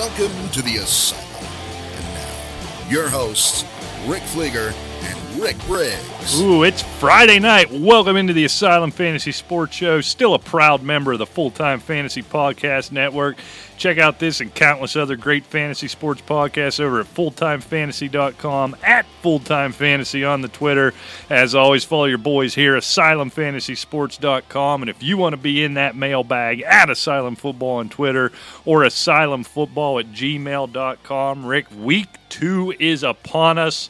Welcome to the Asylum. And now, your hosts, Rick Fleeger and Rick Briggs. Ooh, it's Friday night. Welcome into the Asylum Fantasy Sports Show. Still a proud member of the Full Time Fantasy Podcast Network. Check out this and countless other great fantasy sports podcasts over at fulltimefantasy.com, at Fulltime Fantasy on the Twitter. As always, follow your boys here, asylumfantasysports.com. And if you want to be in that mailbag, at Asylum Football on Twitter or asylumfootball at gmail.com. Rick, week two is upon us.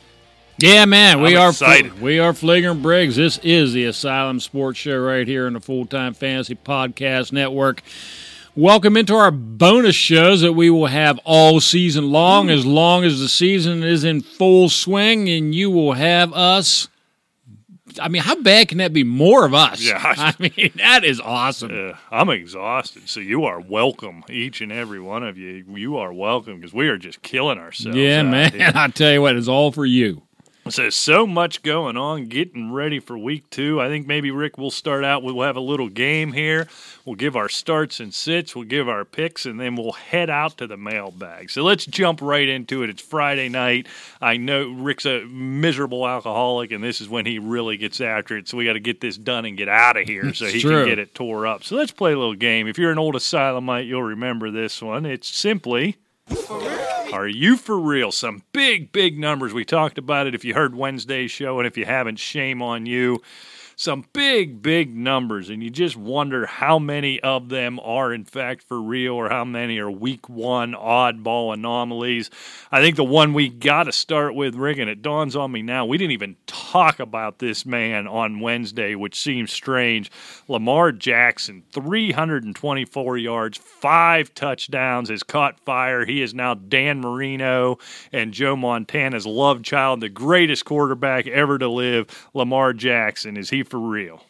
Yeah, man, we I'm are excited. we are Fleeger and Briggs. This is the Asylum Sports Show right here in the Full Time Fantasy Podcast Network. Welcome into our bonus shows that we will have all season long, as long as the season is in full swing, and you will have us. I mean, how bad can that be? More of us. Yeah. I mean, that is awesome. Uh, I'm exhausted, so you are welcome, each and every one of you. You are welcome because we are just killing ourselves. yeah, man. here. I tell you what, it's all for you. So so much going on, getting ready for week two. I think maybe Rick will start out. We'll have a little game here. We'll give our starts and sits. We'll give our picks, and then we'll head out to the mailbag. So let's jump right into it. It's Friday night. I know Rick's a miserable alcoholic, and this is when he really gets after it. So we got to get this done and get out of here so he true. can get it tore up. So let's play a little game. If you're an old asylumite, you'll remember this one. It's simply. Are you for real? Some big, big numbers. We talked about it if you heard Wednesday's show, and if you haven't, shame on you. Some big, big numbers, and you just wonder how many of them are in fact for real or how many are week one oddball anomalies. I think the one we got to start with, Rick, and it dawns on me now, we didn't even talk about this man on Wednesday, which seems strange. Lamar Jackson, 324 yards, five touchdowns, has caught fire. He is now Dan Marino and Joe Montana's love child, the greatest quarterback ever to live. Lamar Jackson, is he for real?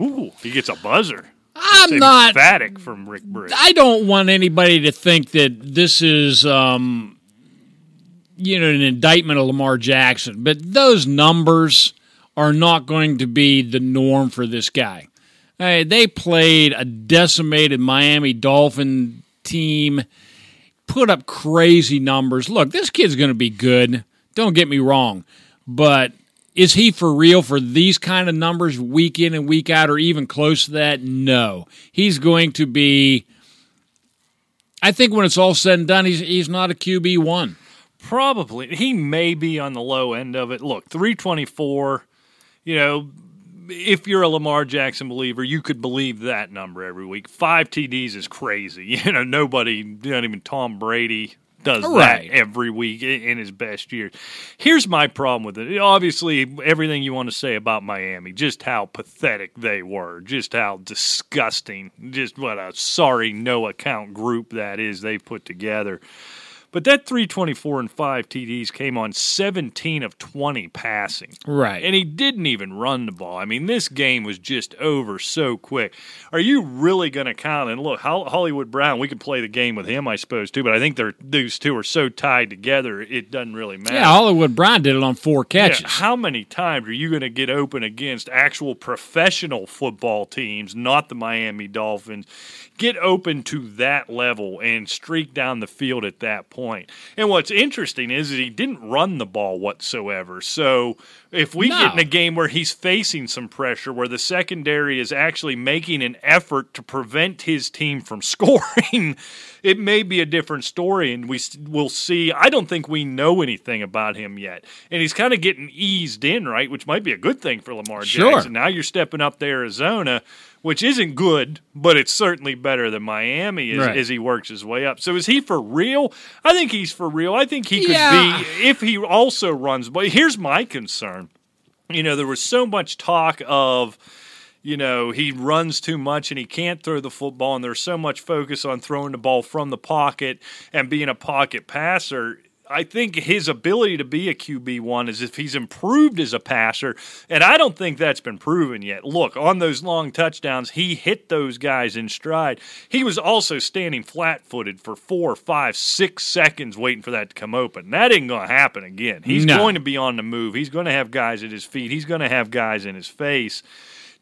Ooh, he gets a buzzer. I'm not. emphatic from Rick Briggs. I don't want anybody to think that this is, um, you know, an indictment of Lamar Jackson. But those numbers are not going to be the norm for this guy. Hey, they played a decimated Miami Dolphin team, put up crazy numbers. Look, this kid's going to be good. Don't get me wrong, but is he for real for these kind of numbers week in and week out or even close to that? No. He's going to be I think when it's all said and done, he's he's not a QB one. Probably. He may be on the low end of it. Look, 324, you know, if you're a Lamar Jackson believer, you could believe that number every week. Five TDs is crazy. You know, nobody, not even Tom Brady, does Right. that every week in in his best years. Here's my problem with it. Obviously, everything you want to say about Miami, just how pathetic they were, just how disgusting, just what a sorry no account group that is they put together. But that 324 and 5 TDs came on 17 of 20 passing. Right. And he didn't even run the ball. I mean, this game was just over so quick. Are you really going to count? And look, Hollywood Brown, we could play the game with him, I suppose, too, but I think they're, those two are so tied together, it doesn't really matter. yeah, Hollywood Brown did it on four Yeah, catches. how many times are you going to get open against actual professional football teams, not the Miami Dolphins? Get open to that level and streak down the field at that point. And what's interesting is that he didn't run the ball whatsoever. So if we No. get in a game where he's facing some pressure, where the secondary is actually making an effort to prevent his team from scoring, it may be a different story, and we will see. I don't think we know anything about him yet, and he's kind of getting eased in, right? Which might be a good thing for Lamar Sure. Jackson. Now you're stepping up to Arizona, which isn't good, but it's certainly better than Miami as, Right. as he works his way up. So is he for real? I think he's for real. I think he could Yeah. be if he also runs. But here's my concern. You know, there was so much talk of you know, he runs too much and he can't throw the football, and there's so much focus on throwing the ball from the pocket and being a pocket passer. I think his ability to be a QB1 is if he's improved as a passer, and I don't think that's been proven yet. Look, on those long touchdowns, he hit those guys in stride. He was also standing flat footed for four, five, six seconds waiting for that to come open. That ain't going to happen again. He's No. going to be on the move. He's going to have guys at his feet, he's going to have guys in his face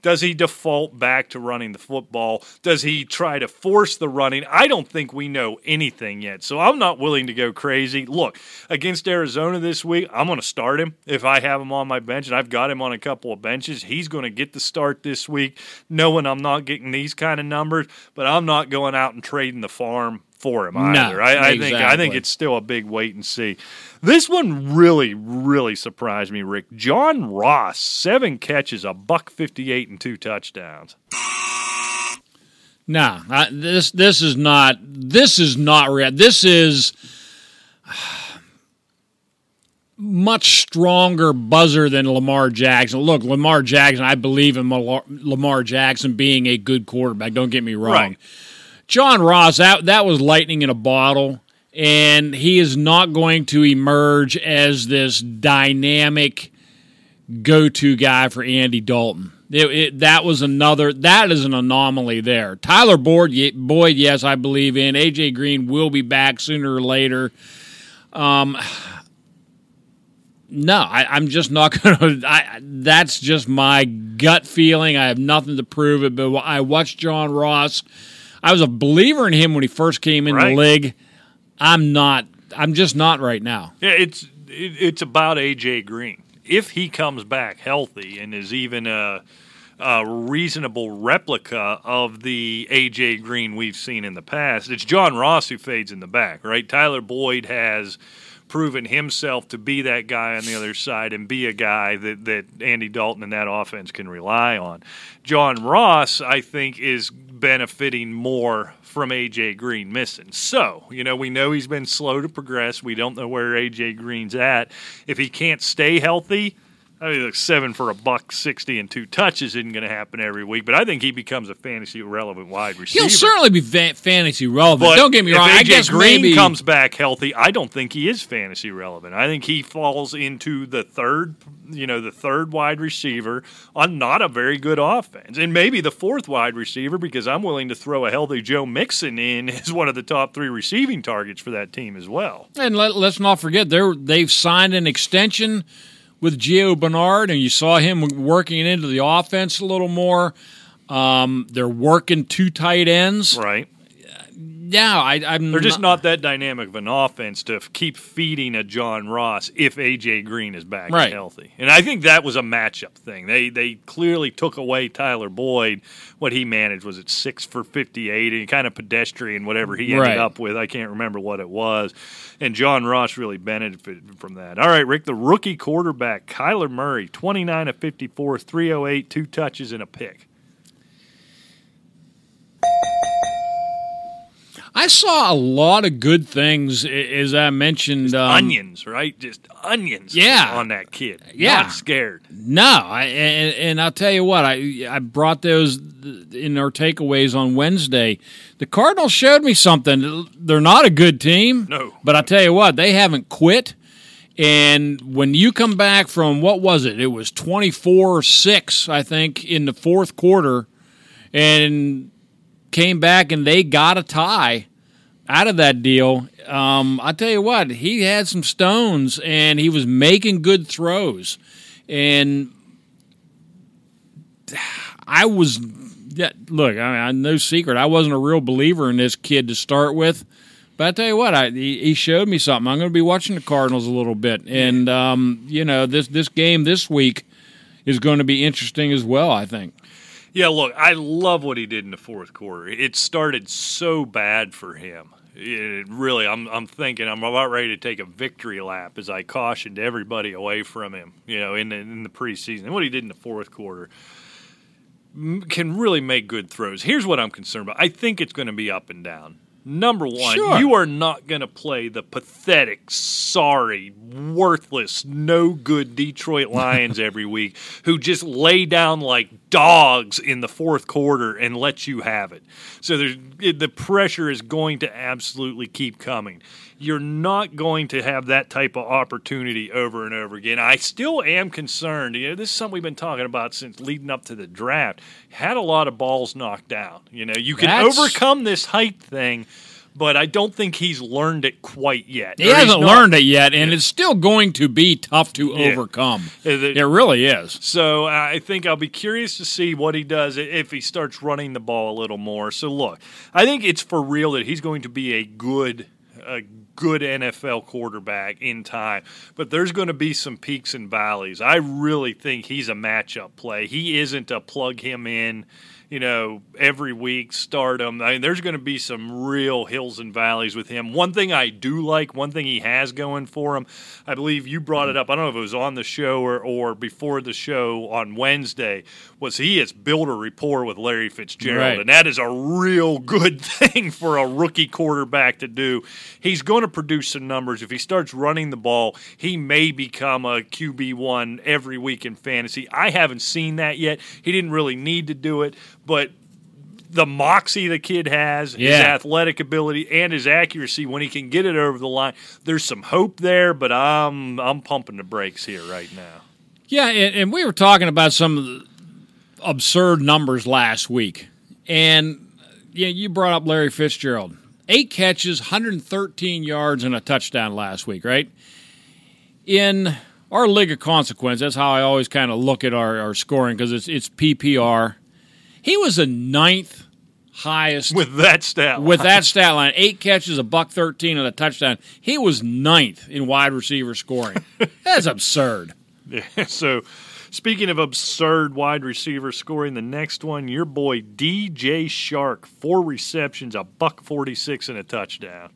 Does he default back to running the football? Does he try to force the running? I don't think we know anything yet. So I'm not willing to go crazy. Look, against Arizona this week, I'm going to start him if I have him on my bench, and I've got him on a couple of benches. He's going to get the start this week, knowing I'm not getting these kind of numbers, but I'm not going out and trading the farm for him either. No, I, I exactly. think I think it's still a big wait and see. This one really, really surprised me, Rick. John Ross, seven catches, a buck fifty-eight, and two touchdowns. Nah, I, this this is not this is not real. This is much stronger buzzer than Lamar Jackson. Look, Lamar Jackson, I believe in Lamar, Lamar Jackson being a good quarterback. Don't get me wrong. Right. John Ross, that that was lightning in a bottle, and he is not going to emerge as this dynamic go-to guy for Andy Dalton. It, it, that was another. That is an anomaly there. Tyler Boyd, Boyd, yes, I believe in. AJ Green will be back sooner or later. Um, no, I, I'm just not going to. That's just my gut feeling. I have nothing to prove it. But I watched John Ross. I was a believer in him when he first came in Right. the league. I'm not. I'm just not right now. Yeah, it's it, it's about AJ Green. If he comes back healthy and is even a, a reasonable replica of the AJ Green we've seen in the past, it's John Ross who fades in the back, right? Tyler Boyd has proven himself to be that guy on the other side and be a guy that, that Andy Dalton and that offense can rely on. John Ross, I think, is benefiting more from AJ Green missing. So, you know, we know he's been slow to progress. We don't know where AJ Green's at. If he can't stay healthy, I mean, look, seven for a buck sixty and two touches isn't going to happen every week, but I think he becomes a fantasy relevant wide receiver. He'll certainly be fa- fantasy relevant. But Don't get me wrong. I guess Green maybe comes back healthy, I don't think he is fantasy relevant. I think he falls into the third, you know, the third wide receiver on not a very good offense, and maybe the fourth wide receiver because I'm willing to throw a healthy Joe Mixon in as one of the top three receiving targets for that team as well. And let, let's not forget they're they've signed an extension with Gio Bernard, and you saw him working into the offense a little more. Um, they're working two tight ends. Right? Yeah, I, I'm. They're just not that dynamic of an offense to f- keep feeding a John Ross if AJ Green is back Right. and healthy. And I think that was a matchup thing. They they clearly took away Tyler Boyd. What he managed was at six for fifty eight and kind of pedestrian whatever he ended Right. up with. I can't remember what it was. And John Ross really benefited from that. All right, Rick, the rookie quarterback Kyler Murray, twenty nine of 54, 308, two touches and a pick. I saw a lot of good things, as I mentioned. Um, onions, right? Just onions. Yeah. on that kid. Yeah. not scared. No, I, and, and I'll tell you what, I I brought those in our takeaways on Wednesday. The Cardinals showed me something. They're not a good team. No. But I tell you what, they haven't quit. And when you come back from what was it? It was 24-6, I think, in the fourth quarter and came back and they got a tie out of that deal. Um, I tell you what, he had some stones and he was making good throws. And I was, yeah, look, I, I no secret, I wasn't a real believer in this kid to start with. But I tell you what, I, he, he showed me something. I'm going to be watching the Cardinals a little bit, and um, you know this this game this week is going to be interesting as well. I think. Yeah, look, I love what he did in the fourth quarter. It started so bad for him. It really, I'm, I'm thinking I'm about ready to take a victory lap as I cautioned everybody away from him. You know, in the in the preseason, and what he did in the fourth quarter can really make good throws. Here's what I'm concerned about. I think it's going to be up and down. Number one, Sure. you are not going to play the pathetic, sorry, worthless, no good Detroit Lions every week who just lay down like dogs in the fourth quarter and let you have it. So there's, the pressure is going to absolutely keep coming. You're not going to have that type of opportunity over and over again. I still am concerned. You know, this is something we've been talking about since leading up to the draft. Had a lot of balls knocked down. You know, you can That's- overcome this height thing, but I don't think he's learned it quite yet. He hasn't not- learned it yet, and it's still going to be tough to Yeah. overcome. The- It really is. So I think I'll be curious to see what he does if he starts running the ball a little more. So look, I think it's for real that he's going to be a good, a good NFL quarterback in time. But there's going to be some peaks and valleys. I really think he's a matchup play. He isn't a plug him in. You know, every week start him. I mean, there's going to be some real hills and valleys with him. One thing I do like, one thing he has going for him, I believe you brought it up. I don't know if it was on the show or, or before the show on Wednesday, was he has built a rapport with Larry Fitzgerald. Right. And that is a real good thing for a rookie quarterback to do. He's going to produce some numbers. If he starts running the ball, he may become a QB1 every week in fantasy. I haven't seen that yet. He didn't really need to do it, but the moxie the kid has, his athletic ability, and his accuracy when he can get it over the line, there's some hope there. But I'm I'm pumping the brakes here right now. Yeah, and, and we were talking about some of the absurd numbers last week, and yeah, you brought up Larry Fitzgerald. Eight catches, 113 yards, and a touchdown last week, right? In our league of consequence, that's how I always kind of look at our, our scoring because it's it's PPR. He was the ninth highest With that stat, with that stat line, eight catches, a buck thirteen, and a touchdown. He was ninth in wide receiver scoring. That's absurd. Yeah, so, speaking of absurd wide receiver scoring, the next one, your boy DJ Chark, four receptions, a buck 46, and a touchdown.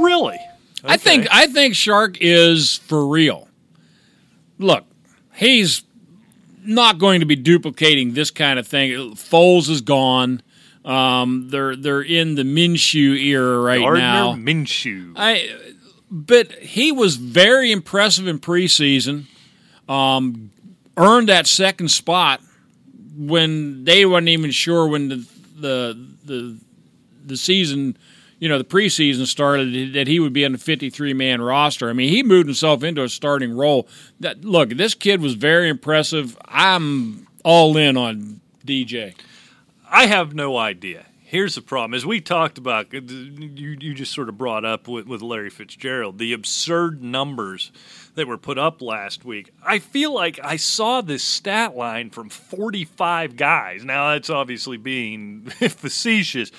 Really? I think I think Chark is for real. Look, he's not going to be duplicating this kind of thing. Foles is gone. Um, they're they're in the Minshew era right Gardner now. Minshew. I, but he was very impressive in preseason. Um, earned that second spot when they weren't even sure when the the the, the season, you know, the preseason started that he would be on the 53 man roster. I mean, he moved himself into a starting role. That look, this kid was very impressive. I'm all in on DJ. I have no idea. Here's the problem: as we talked about, uh, you you just sort of brought up with, with Larry Fitzgerald the absurd numbers that were put up last week. I feel like I saw this stat line from 45 guys. Now that's obviously being facetious,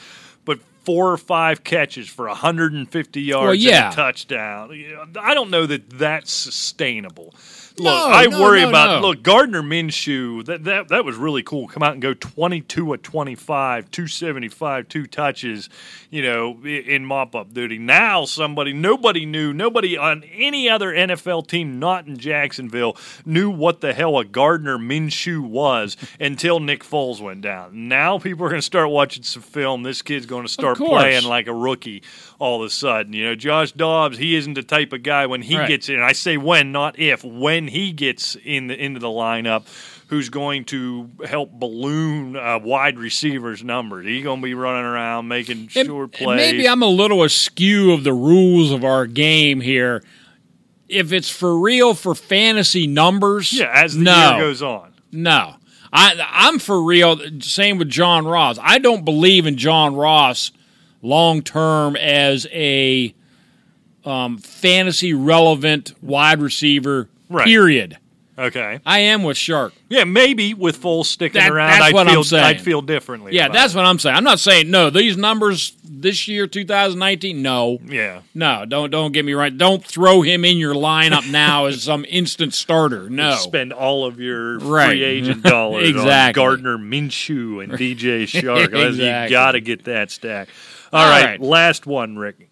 four or five catches for 150 yards Well, yeah. and a touchdown. I don't know that that's sustainable. Look, No, I no, worry no, about look Gardner Minshew. That that that was really cool. Come out and go twenty two at twenty five, two seventy five, two touches. You know, in mop up duty. Now somebody, nobody knew, nobody on any other NFL team not in Jacksonville knew what the hell a Gardner Minshew was until Nick Foles went down. Now people are going to start watching some film. This kid's going to start playing like a rookie all of a sudden. You know, Josh Dobbs, he isn't the type of guy when he Right. gets in. I say when, not if. When he gets in the into the lineup, who's going to help balloon uh, wide receivers' numbers? He's going to be running around making And- sure plays. maybe I'm a little askew of the rules of our game here. If it's for real for fantasy numbers, yeah, as the no, year goes on. no. I, I'm for real. Same with John Ross. I don't believe in John Ross long term as a um, fantasy relevant wide receiver. Right. Period. Okay. I am with Chark. Yeah, maybe with Foles sticking That- around, that's I'd what I'm feel saying. I'd feel differently. Yeah, about that's it. what I'm saying. I'm not saying no. These numbers this year, 2019, no. Yeah. No, don't don't get me right. Don't throw him in your lineup now as some instant starter. No. Spend all of your Right. free agent dollars on Exactly. Gardner Minshew and DJ Chark. You got to get that stack. all All right, right. last one, Rick.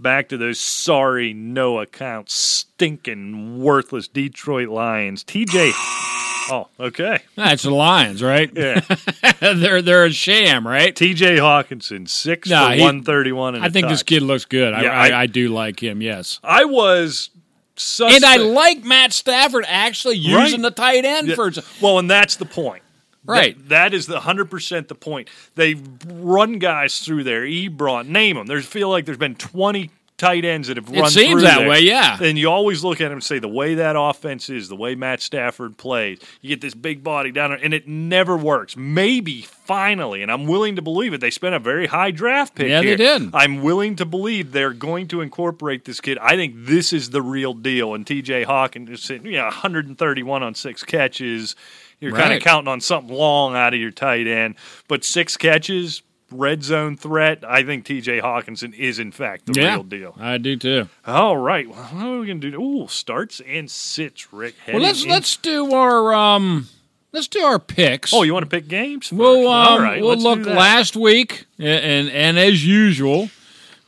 Back to those sorry, no account, stinking, worthless Detroit Lions. TJ. Oh, okay. That's the Lions, right? Yeah. they're they're a sham, right? TJ Hockenson, six Nah, for 131. I I a think this kid looks good. I, Yeah, I, I- I do like him. Yes, I was suspect. and I like Matt Stafford actually using Right. the tight end Yeah. for. Well, and that's the point. Right. That- that is the hundred percent the point. They run guys through there. Ebron, name them. There's feel like there's been twenty tight ends that have It run seems through that there, way, yeah. And you always look at him and say the way that offense is, the way Matt Stafford plays, you get this big body down there, and it never works. Maybe finally, and I'm willing to believe it. They spent a very high draft pick. Yeah, they did. I'm willing to believe they're going to incorporate this kid. I think this is the real deal. And T.J. Hawkins is sitting, you know, 131 on six catches. You're kind of counting on something long out of your tight end, but six catches, red zone threat. I think T.J. Hockenson is in fact the yeah, real deal. I do too. All right, well, what are we gonna do? Ooh, starts and sits, Rick. Well, let's in- let's do our um let's do our picks. Oh, you want to pick games? First? Well, um, All right, we'll look last week, a- and and as usual,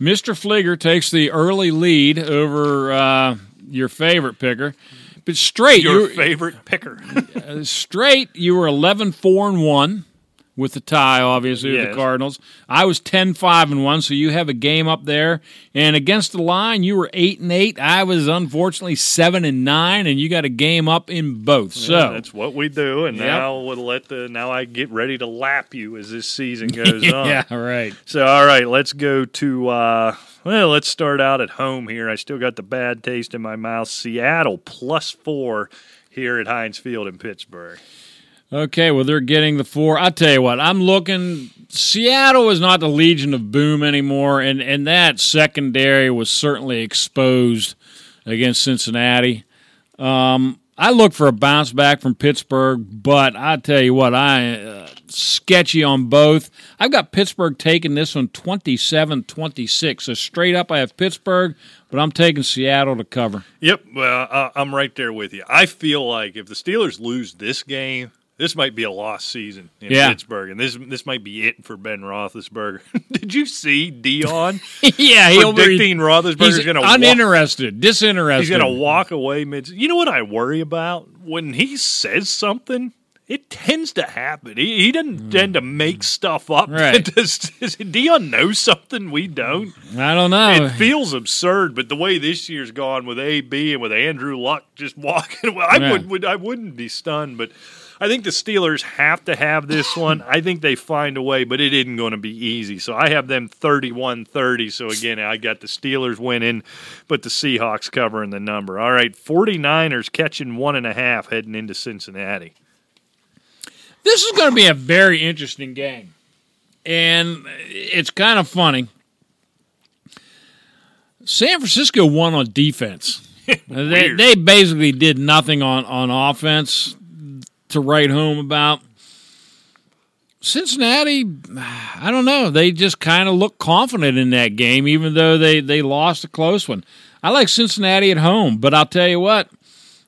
Mister Fleeger takes the early lead over uh, your favorite picker. But straight, Your you favorite picker. uh, straight, you were 11 4 and 1 with the tie, obviously, with the Cardinals. I was 10 5 and 1, so you have a game up there. And against the line, you were 8 and 8. I was unfortunately 7 and 9, and you got a game up in both. So. That's what we do, and Yep. now we'll let the now I get ready to lap you as this season goes on. yeah, right. So, all right, let's go to, uh, well, let's start out at home here. I still got the bad taste in my mouth. Seattle plus four here at Heinz Field in Pittsburgh. Okay, well, they're getting the four. I'll tell you what, I'm looking. Seattle is not the Legion of Boom anymore, and, and that secondary was certainly exposed against Cincinnati. Um, I look for a bounce back from Pittsburgh, but I tell you what, I uh, sketchy on both. I've got Pittsburgh taking this one 27 26. So straight up, I have Pittsburgh, but I'm taking Seattle to cover. Yep, well, uh, I'm right there with you. I feel like if the Steelers lose this game, this might be a lost season in Yeah. Pittsburgh, and this this might be it for Ben Roethlisberger. Did you see Dion yeah, he'll be. predicting Roethlisberger's He's going to walk? uninterested, disinterested. He's going to walk away mid. You know what I worry about when he says something. It tends to happen. He, he doesn't hmm. tend to make stuff up. Right. does, does Dion know something we don't? I don't know. It feels absurd, but the way this year's gone with AB and with Andrew Luck just walking, well, I Yeah. would, would I wouldn't be stunned, but I think the Steelers have to have this one. I think they find a way, but it isn't going to be easy. So I have them 31-30. So again, I got the Steelers winning, but the Seahawks covering the number. All right, 49ers catching one and a half heading into Cincinnati. This is going to be a very interesting game. And it's kind of funny. San Francisco won on defense. they, they basically did nothing on, on offense to write home about. Cincinnati, I don't know. They just kind of look confident in that game, even though they, they lost a close one. I like Cincinnati at home, but I'll tell you what,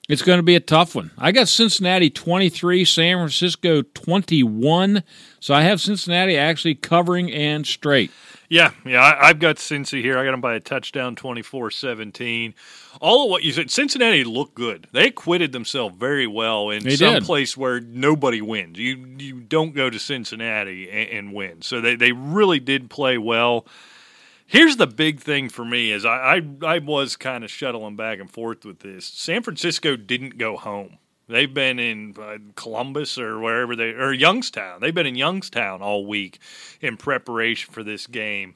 it's going to be a tough one. I got Cincinnati 23, San Francisco 21. So I have Cincinnati actually covering and straight. Yeah, yeah, I, I've got Cincy here. I got them by a touchdown, 24-17. All of what you said, Cincinnati looked good. They acquitted themselves very well in They some did. place where nobody wins. You you don't go to Cincinnati and, and win. So they, they really did play well. Here's the big thing for me is I, I, I was kind of shuttling back and forth with this. San Francisco didn't go home. They've been in uh, Columbus or wherever they or Youngstown. They've been in Youngstown all week in preparation for this game.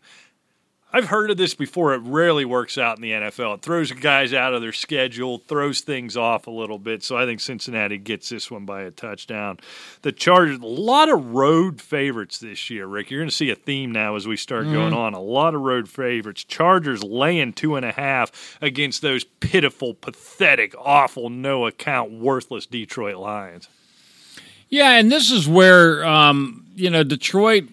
I've heard of this before. It rarely works out in the NFL. It throws guys out of their schedule, throws things off a little bit. So I think Cincinnati gets this one by a touchdown. The Chargers, a lot of road favorites this year, Rick. You're going to see a theme now as we start going on. A lot of road favorites. Chargers laying two and a half against those pitiful, pathetic, awful, no account, worthless Detroit Lions. Yeah, and this is where um, you know Detroit.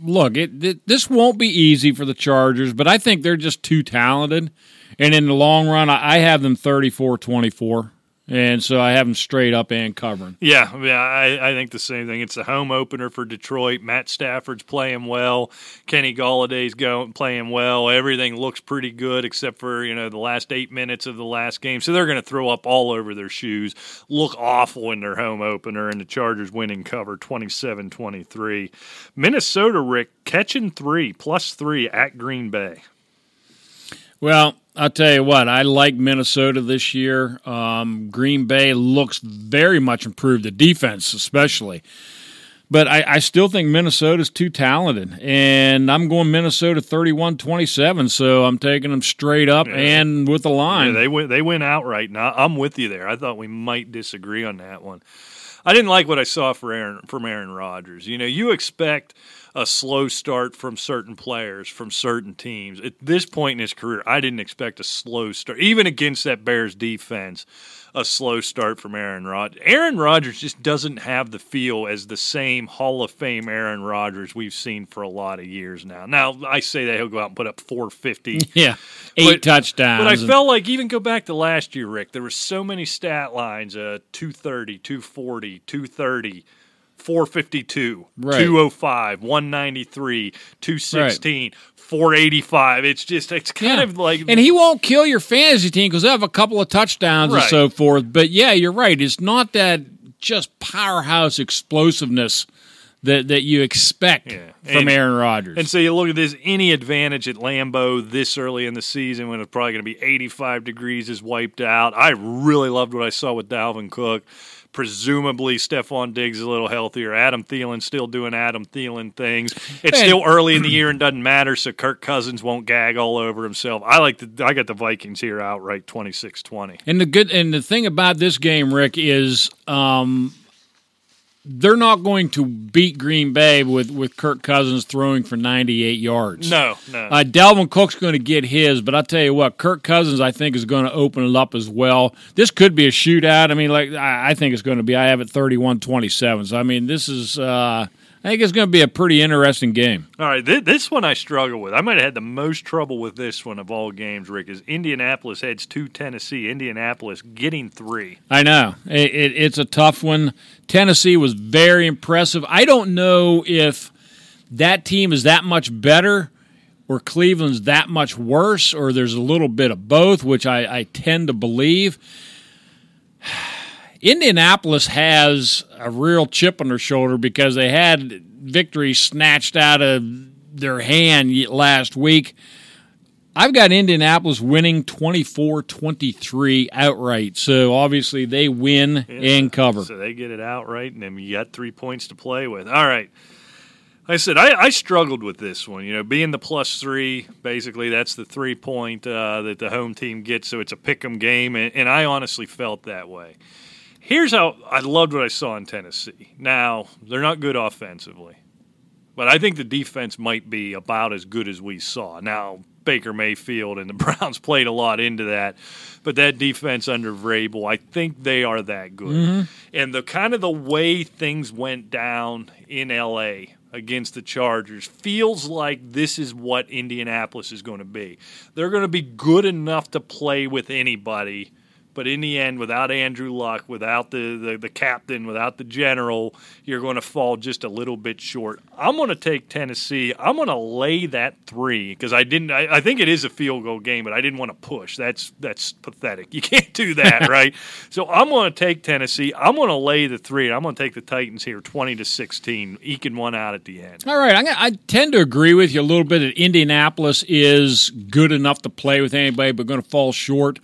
Look, it, this won't be easy for the Chargers, but I think they're just too talented. And in the long run, I, I have them 34-24. And so I have them straight up and covering. Yeah, yeah, I, I think the same thing. It's the home opener for Detroit. Matt Stafford's playing well. Kenny Golladay's going playing well. Everything looks pretty good except for you know the last eight minutes of the last game. So they're going to throw up all over their shoes. Look awful in their home opener, and the Chargers winning cover 27-23. Minnesota Rick catching three plus three at Green Bay. Well, I'll tell you what, I like Minnesota this year. Um, Green Bay looks very much improved, the defense especially. But I, I still think Minnesota's too talented, and I'm going Minnesota 31-27. So I'm taking them straight up Yeah. and with the line. Yeah, they went they went outright. Now I'm with you there. I thought we might disagree on that one. I didn't like what I saw for Aaron from Aaron Rodgers. You know, you expect a slow start from certain players, from certain teams. At this point in his career, I didn't expect a slow start, even against that Bears defense. A slow start from Aaron Rodgers. Aaron Rodgers just doesn't have the feel as the same Hall of Fame Aaron Rodgers we've seen for a lot of years now. Now I say that he'll go out and put up 450 yeah, eight But- touchdowns. but I felt like even go back to last year, Rick, there were so many stat lines uh 230, 240, 230, 452, Right. 205, 193, 216, 485. It's just it's kind Yeah. of like and he won't kill your fantasy team because they have a couple of touchdowns and so forth. But yeah, you're right. It's not that just powerhouse explosiveness that that you expect Yeah. from And- Aaron Rodgers. And so you look at this any advantage at Lambeau this early in the season when it's probably going to be 85 degrees is wiped out. I really loved what I saw with Dalvin Cook. Presumably, Stefon Diggs is a little healthier. Adam Thielen still doing Adam Thielen things. It's And- still early in the year and doesn't matter, so Kirk Cousins won't gag all over himself. I like the I got the Vikings here outright 26-20. And the good and the thing about this game, Rick, is um, they're not going to beat Green Bay with with Kirk Cousins throwing for 98 yards. No, no. Uh, Dalvin Cook's going to get his, but I'll tell you what, Kirk Cousins, I think, is going to open it up as well. This could be a shootout. I mean, like, I, I think it's going to be. I have it 31 27. So, I mean, this is, uh, I think it's going to be a pretty interesting game. All right, th- this one I struggle with. I might have had the most trouble with this one of all games, Rick, is Indianapolis heads to Tennessee. Indianapolis getting three. I know. It, it, it's a tough one. Tennessee was very impressive. I don't know if that team is that much better or Cleveland's that much worse, or there's a little bit of both, which I, I tend to believe. Indianapolis has a real chip on their shoulder because they had victory snatched out of their hand last week. I've got Indianapolis winning 24 23 outright. So obviously they win and cover. So they get it outright, and then you got three points to play with. All right. I said, I, I struggled with this one. You know, being the plus three, basically, that's the three point uh, that the home team gets, so it's a pick 'em game, and, and I honestly felt that way. Here's how I loved what I saw in Tennessee. Now, they're not good offensively, but I think the defense might be about as good as we saw. Now, Baker Mayfield and the Browns played a lot into that, but that defense under Vrabel, I think they are that good. Mm-hmm. And the kind of the way things went down in LA against the Chargers feels like this is what Indianapolis is going to be. They're going to be good enough to play with anybody. But in the end, without Andrew Luck, without the, the, the captain, without the general, you're going to fall just a little bit short. I'm going to take Tennessee. I'm going to lay that three because I didn't. I, I think it is a field goal game, but I didn't want to push. That's that's pathetic. You can't do that, right? So I'm going to take Tennessee. I'm going to lay the three. I'm going to take the Titans here, 20 to 16, eking one out at the end. All right, gonna, I tend to agree with you a little bit that Indianapolis is good enough to play with anybody, but going to fall short.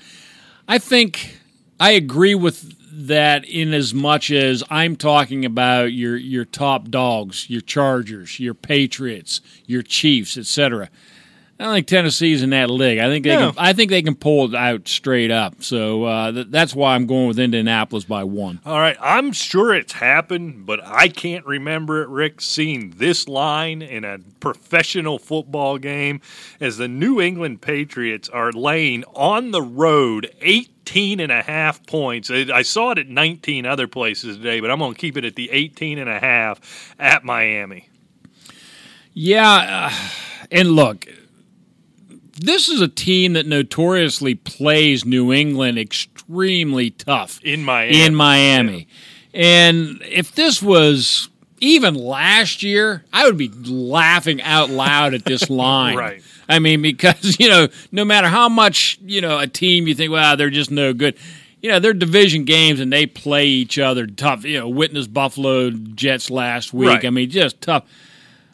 I think I agree with that in as much as I'm talking about your your top dogs, your Chargers, your Patriots, your Chiefs, etc. I don't think Tennessee's in that league. I think they No. can. I think they can pull it out straight up. So uh, th- that's why I'm going with Indianapolis by one. All right, I'm sure it's happened, but I can't remember it, Rick, seeing this line in a professional football game as the New England Patriots are laying on the road 18 and a half points. I I saw it at 19 other places today, but I'm going to keep it at the 18 and a half at Miami. Yeah, uh, and look, this is a team that notoriously plays New England extremely tough In Miami. in Miami. And if this was even last year, I would be laughing out loud at this line. Right. I mean, because, you know, no matter how much, you know, a team you think, well, they're just no good. You know, they're division games and they play each other tough. You know, witness Buffalo Jets last week. Right. I mean, just tough.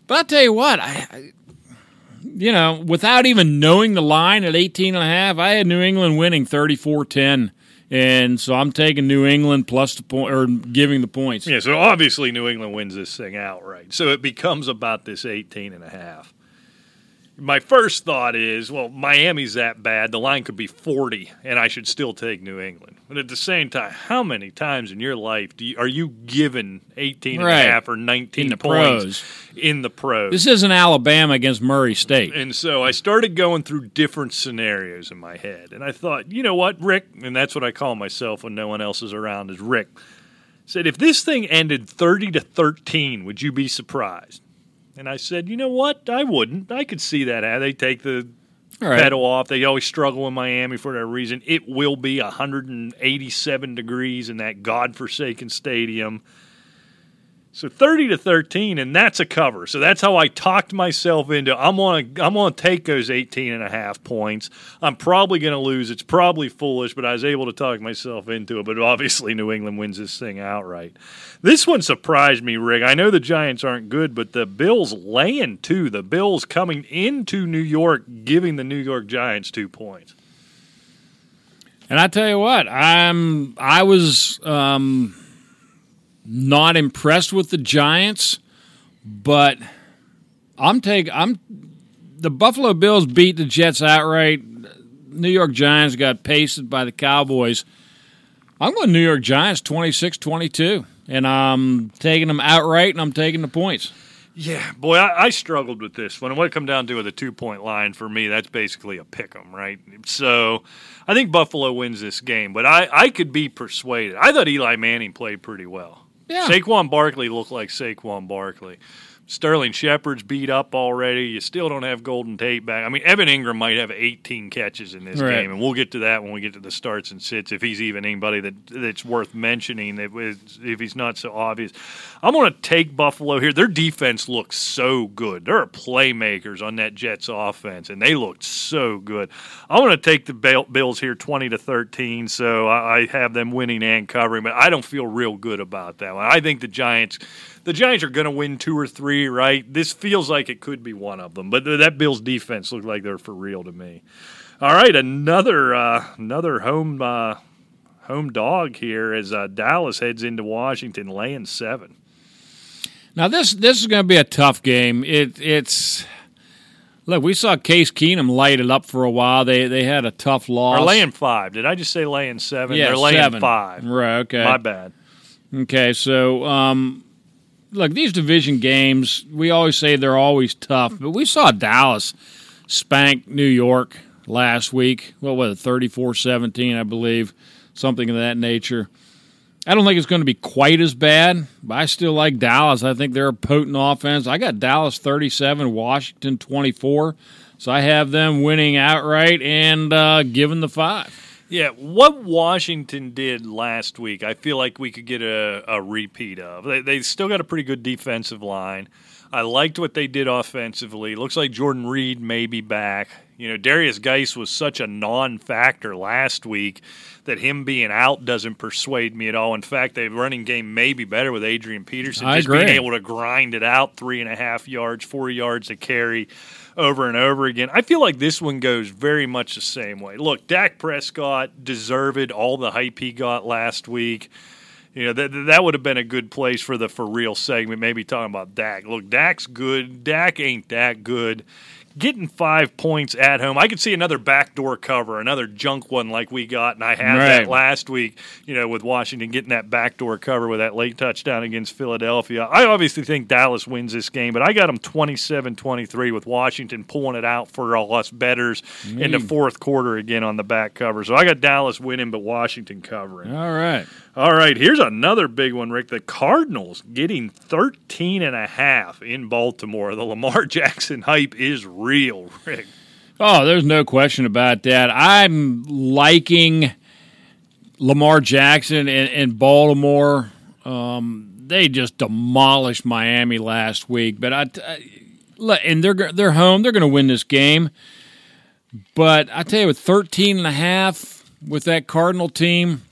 But I'll tell you what, I, I you know, without even knowing the line at 18 and a half, I had New England winning 34-10 And so I'm taking New England plus the point or giving the points. Yeah, so obviously New England wins this thing outright. So it becomes about this 18 and a half my first thought is, well, Miami's that bad. The line could be 40, and I should still take New England. But at the same time, how many times in your life do you, are you given 18 Right. and a half or 19 In the points pros. in the pros? This isn't Alabama against Murray State. and so I started going through different scenarios in my head. And I thought, you know what, Rick, and that's what I call myself when no one else is around, is Rick. Said, if this thing ended 30 to 13, would you be surprised? And I said, you know what? I wouldn't. I could see that. They take the right. pedal off. They always struggle in Miami for that reason. It will be 187 degrees in that godforsaken stadium. So 30 to 13, and that's a cover. So that's how I talked myself into I'm going to I'm to take those 18 and a half points. I'm probably going to lose. It's probably foolish, but I was able to talk myself into it. But obviously, New England wins this thing outright. This one surprised me, Rick. I know the Giants aren't good, but the Bills laying two. The Bills coming into New York, giving the New York Giants two points. And I tell you what, I'm I was um, not impressed with the Giants, but I'm take I'm the Buffalo Bills beat the Jets outright. New York Giants got pasted by the Cowboys. I'm going New York Giants 26-22 and I'm taking them outright and I'm taking the points. Yeah, boy, I, I struggled with this. When it come down to it, the two point line for me, that's basically a pick 'em, right? So I think Buffalo wins this game, but I, I could be persuaded. I thought Eli Manning played pretty well. Yeah. Saquon Barkley looked like Saquon Barkley. Sterling Shepard's beat up already. You still don't have Golden Tate back. I mean, Evan Engram might have 18 catches in this Right. game, and we'll get to that when we get to the starts and sits. If he's even anybody that that's worth mentioning, that if he's not so obvious, I'm going to take Buffalo here. Their defense looks so good. There are playmakers on that Jets offense, and they looked so good. I'm going to take the Bills here, 20 to 13. So I, I have them winning and covering, but I don't feel real good about that one. I think the Giants the Giants are going to win two or three, right? This feels like it could be one of them, but that Bills defense looked like they're for real to me. All right, another uh, another home uh, home dog here as uh, Dallas heads into Washington, laying seven. Now this this is going to be a tough game. It it's look we saw Case Keenum light it up for a while. They they had a tough loss. They're laying five. Did I just say laying seven? yeah, They're laying seven. five. Right. Okay. My bad. Okay. So um, look, these division games we always say they're always tough, but we saw Dallas spank New York last week. What was it? 34-17, I believe, something of that nature. I don't think it's going to be quite as bad, but I still like Dallas. I think they're a potent offense. I got Dallas 37, Washington 24. So I have them winning outright and uh, giving the five. Yeah, what Washington did last week, I feel like we could get a, a repeat of. They, they still got a pretty good defensive line. I liked what they did offensively. Looks like Jordan Reed may be back. You know, Derrius Guice was such a non-factor last week that him being out doesn't persuade me at all. In fact, the running game may be better with Adrian Peterson I just being able to grind it out three and a half yards, four yards a carry over and over again. I feel like this one goes very much the same way. Look, Dak Prescott deserved all the hype he got last week. You know, that that would have been a good place for the for real segment, maybe talking about Dak. Look, Dak's good. Dak ain't that good. Getting five points at home, I could see another backdoor cover, another junk one like we got, and I had Right. that last week. You know, with Washington getting that backdoor cover with that late touchdown against Philadelphia. I obviously think Dallas wins this game, but I got them 27-23 with Washington pulling it out for all us betters in the fourth quarter again on the back cover. So I got Dallas winning, but Washington covering. All right. All right, here's another big one, Rick. The Cardinals getting 13 and a half in Baltimore. The Lamar Jackson hype is real, Rick. Oh, there's no question about that. I'm liking Lamar Jackson in, in Baltimore. Um, they just demolished Miami last week, but I, I and they're they're home. They're going to win this game. But I tell you, with 13 and a half with that Cardinal team,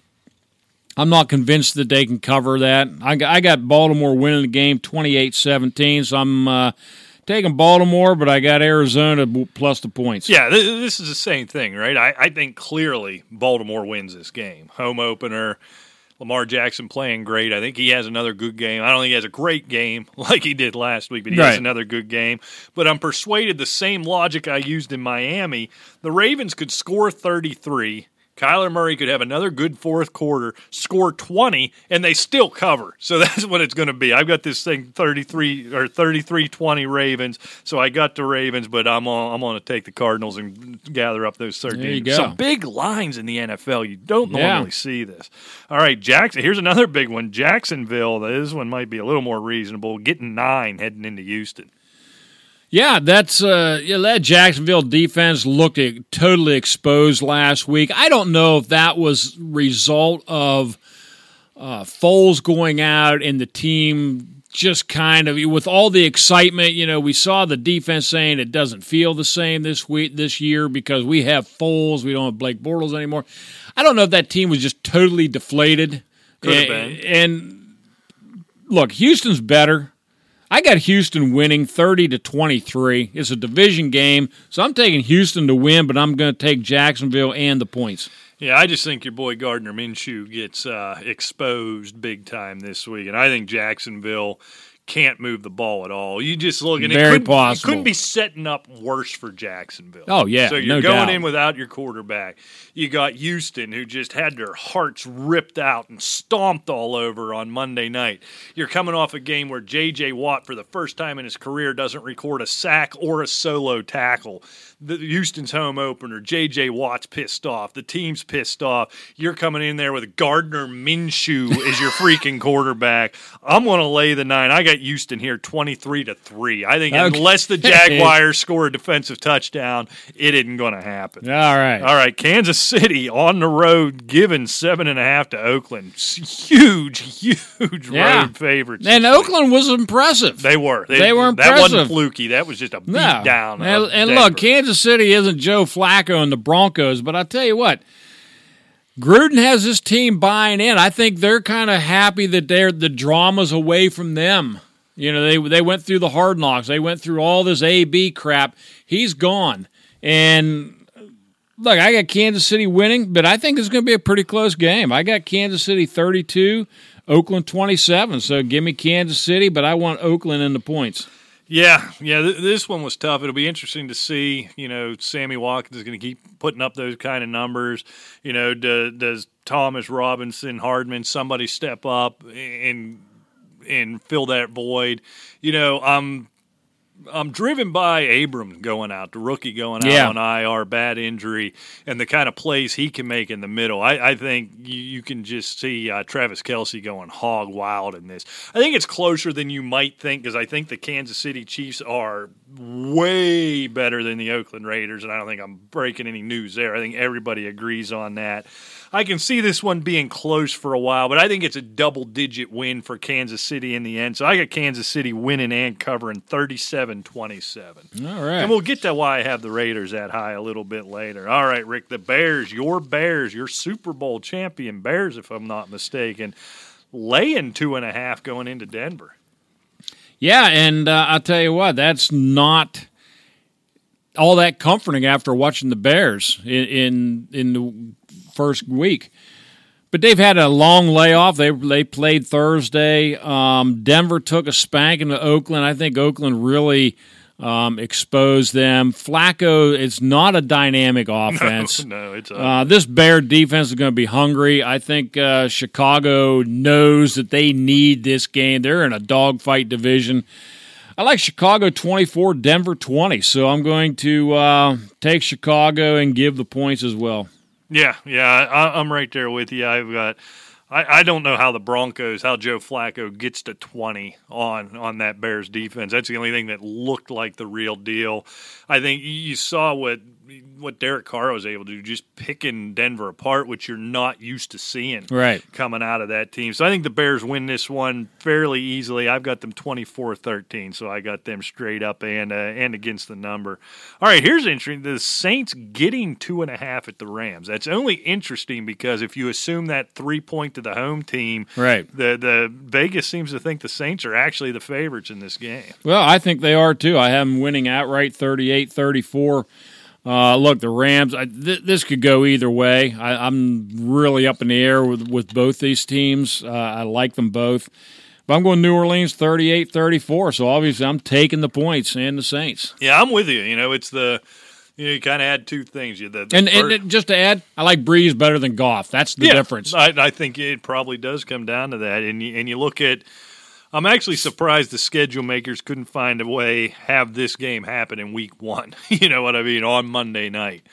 I'm not convinced that they can cover that. I got, I got Baltimore winning the game 28-17, so I'm uh, taking Baltimore, but I got Arizona plus the points. Yeah, this is the same thing, right? I, I think clearly Baltimore wins this game. Home opener. Lamar Jackson playing great. I think he has another good game. I don't think he has a great game like he did last week, but he right. has another good game. But I'm persuaded the same logic I used in Miami, the Ravens could score 33 Kyler Murray could have another good fourth quarter, score 20, and they still cover. So that's what it's going to be. I've got this thing 33 or 33 20 Ravens. So I got the Ravens, but I'm on, I'm going to take the Cardinals and gather up those 13. Some big lines in the NFL. You don't yeah. normally see this. All right, Jackson. Here's another big one Jacksonville. This one might be a little more reasonable. Getting nine heading into Houston. Yeah, that's uh, yeah. That Jacksonville defense looked totally exposed last week. I don't know if that was result of uh, Foles going out and the team just kind of with all the excitement. You know, we saw the defense saying it doesn't feel the same this week this year because we have Foles, we don't have Blake Bortles anymore. I don't know if that team was just totally deflated. Could have been. And look, Houston's better. I got Houston winning 30 to 23. It's a division game, so I'm taking Houston to win, but I'm going to take Jacksonville and the points. Yeah, I just think your boy Gardner Minshew gets uh, exposed big time this week, and I think Jacksonville can't move the ball at all. You just look and Very it, could, possible. it couldn't be setting up worse for Jacksonville. Oh yeah, so you're no going doubt. in without your quarterback. You got Houston who just had their hearts ripped out and stomped all over on Monday night. You're coming off a game where J.J. Watt, for the first time in his career, doesn't record a sack or a solo tackle the Houston's home opener. J.J. Watt's pissed off. The team's pissed off. You're coming in there with Gardner Minshew as your freaking quarterback. I'm going to lay the nine. I got Houston here 23 to 3. I think okay. unless the Jaguars score a defensive touchdown, it isn't going to happen. All right. All right. Kansas City on the road, giving seven and a half to Oakland. Huge, huge yeah. road favorites. And Oakland was impressive. They were. They, they were impressive. That wasn't fluky. That was just a beat no. down. And, and look, Kansas Kansas City isn't Joe Flacco and the Broncos, but I tell you what, Gruden has his team buying in. I think they're kind of happy that they're the drama's away from them. You know, they they went through the hard knocks. They went through all this A B crap. He's gone. And look, I got Kansas City winning, but I think it's going to be a pretty close game. I got Kansas City 32, Oakland 27. So give me Kansas City, but I want Oakland in the points. Yeah, yeah. Th- this one was tough. It'll be interesting to see. You know, Sammy Watkins is going to keep putting up those kind of numbers. You know, do, does Thomas Robinson, Hardman, somebody step up and and fill that void? You know, I'm I'm driven by Abram going out, the rookie going out yeah. on IR, bad injury, and the kind of plays he can make in the middle. I, I think you, you, can just see uh, Travis Kelce going hog wild in this. I think it's closer than you might think because I think the Kansas City Chiefs are way better than the Oakland Raiders, and I don't think I'm breaking any news there. I think everybody agrees on that. I can see this one being close for a while, but I think it's a double digit win for Kansas City in the end. So I got Kansas City winning and covering 37 27. All right. And we'll get to why I have the Raiders that high a little bit later. All right, Rick, the Bears, your Bears, your Super Bowl champion Bears, if I'm not mistaken, laying two and a half going into Denver. Yeah, and uh, I'll tell you what, that's not all that comforting after watching the Bears in in, in the first week. But they've had a long layoff. They they played Thursday. Um, Denver took a spank into Oakland. I think Oakland really um, exposed them. Flacco it's not a dynamic offense. No, no it's uh, this Bear defense is going to be hungry. I think uh, Chicago knows that they need this game. They're in a dogfight division. I like Chicago 24, Denver 20. So I'm going to uh, take Chicago and give the points as well. Yeah, yeah, I, am right there with you. I've got. I, I don't know how the Broncos, how Joe Flacco gets to 20 on on that Bears defense. That's the only thing that looked like the real deal. I think you saw what what Derek Carr was able to do, just picking Denver apart, which you're not used to seeing Right. coming out of that team. So I think the Bears win this one fairly easily. I've got them 24-13, so I got them straight up and uh, and against the number. All right, here's interesting: the Saints getting two and a half at the Rams. That's only interesting because if you assume that three point to the home team, Right. The the Vegas seems to think the Saints are actually the favorites in this game. Well, I think they are too. I have them winning outright 38 34. Uh, look, the Rams, I, th- this could go either way. I, I'm really up in the air with, with both these teams. Uh, I like them both. But I'm going New Orleans 38 34. So obviously, I'm taking the points and the Saints. Yeah, I'm with you. You know, it's the you, know, you kind of add two things. You the, the And, first- and just to add, I like Brees better than Goff. That's the Yeah, difference. I, I think it probably does come down to that. And you, and you look at, I'm actually surprised the schedule makers couldn't find a way have this game happen in week one. you know what I mean? On Monday night.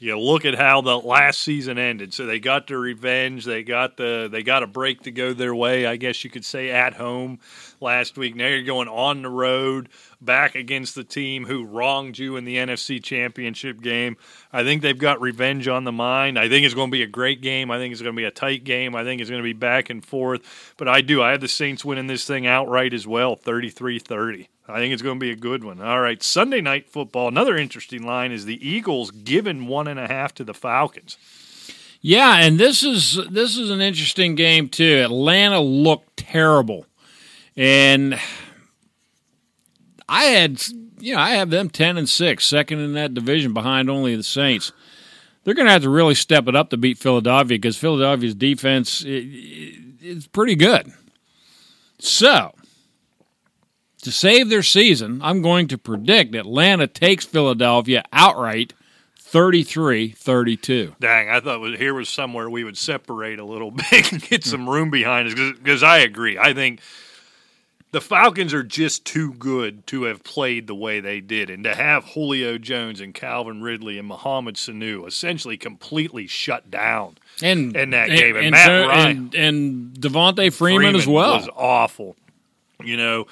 You look at how the last season ended. So they got their revenge. They got the they got a break to go their way. I guess you could say at home last week. Now you're going on the road back against the team who wronged you in the NFC Championship game. I think they've got revenge on the mind. I think it's going to be a great game. I think it's going to be a tight game. I think it's going to be back and forth. But I do. I have the Saints winning this thing outright as well, 33 30. I think it's going to be a good one. All right, Sunday night football. Another interesting line is the Eagles giving one and a half to the Falcons. Yeah, and this is this is an interesting game too. Atlanta looked terrible, and I had you know I have them ten and six, second in that division, behind only the Saints. They're going to have to really step it up to beat Philadelphia because Philadelphia's defense is pretty good. So, to save their season, I'm going to predict Atlanta takes Philadelphia outright 33 32. Dang, I thought was, here was somewhere we would separate a little bit and get some room behind us because I agree. I think the Falcons are just too good to have played the way they did, and to have Julio Jones and Calvin Ridley and Mohamed Sanu essentially completely shut down and in that game. And Matt so- Ryan. and, and Devonta Freeman, as well. was awful. You know,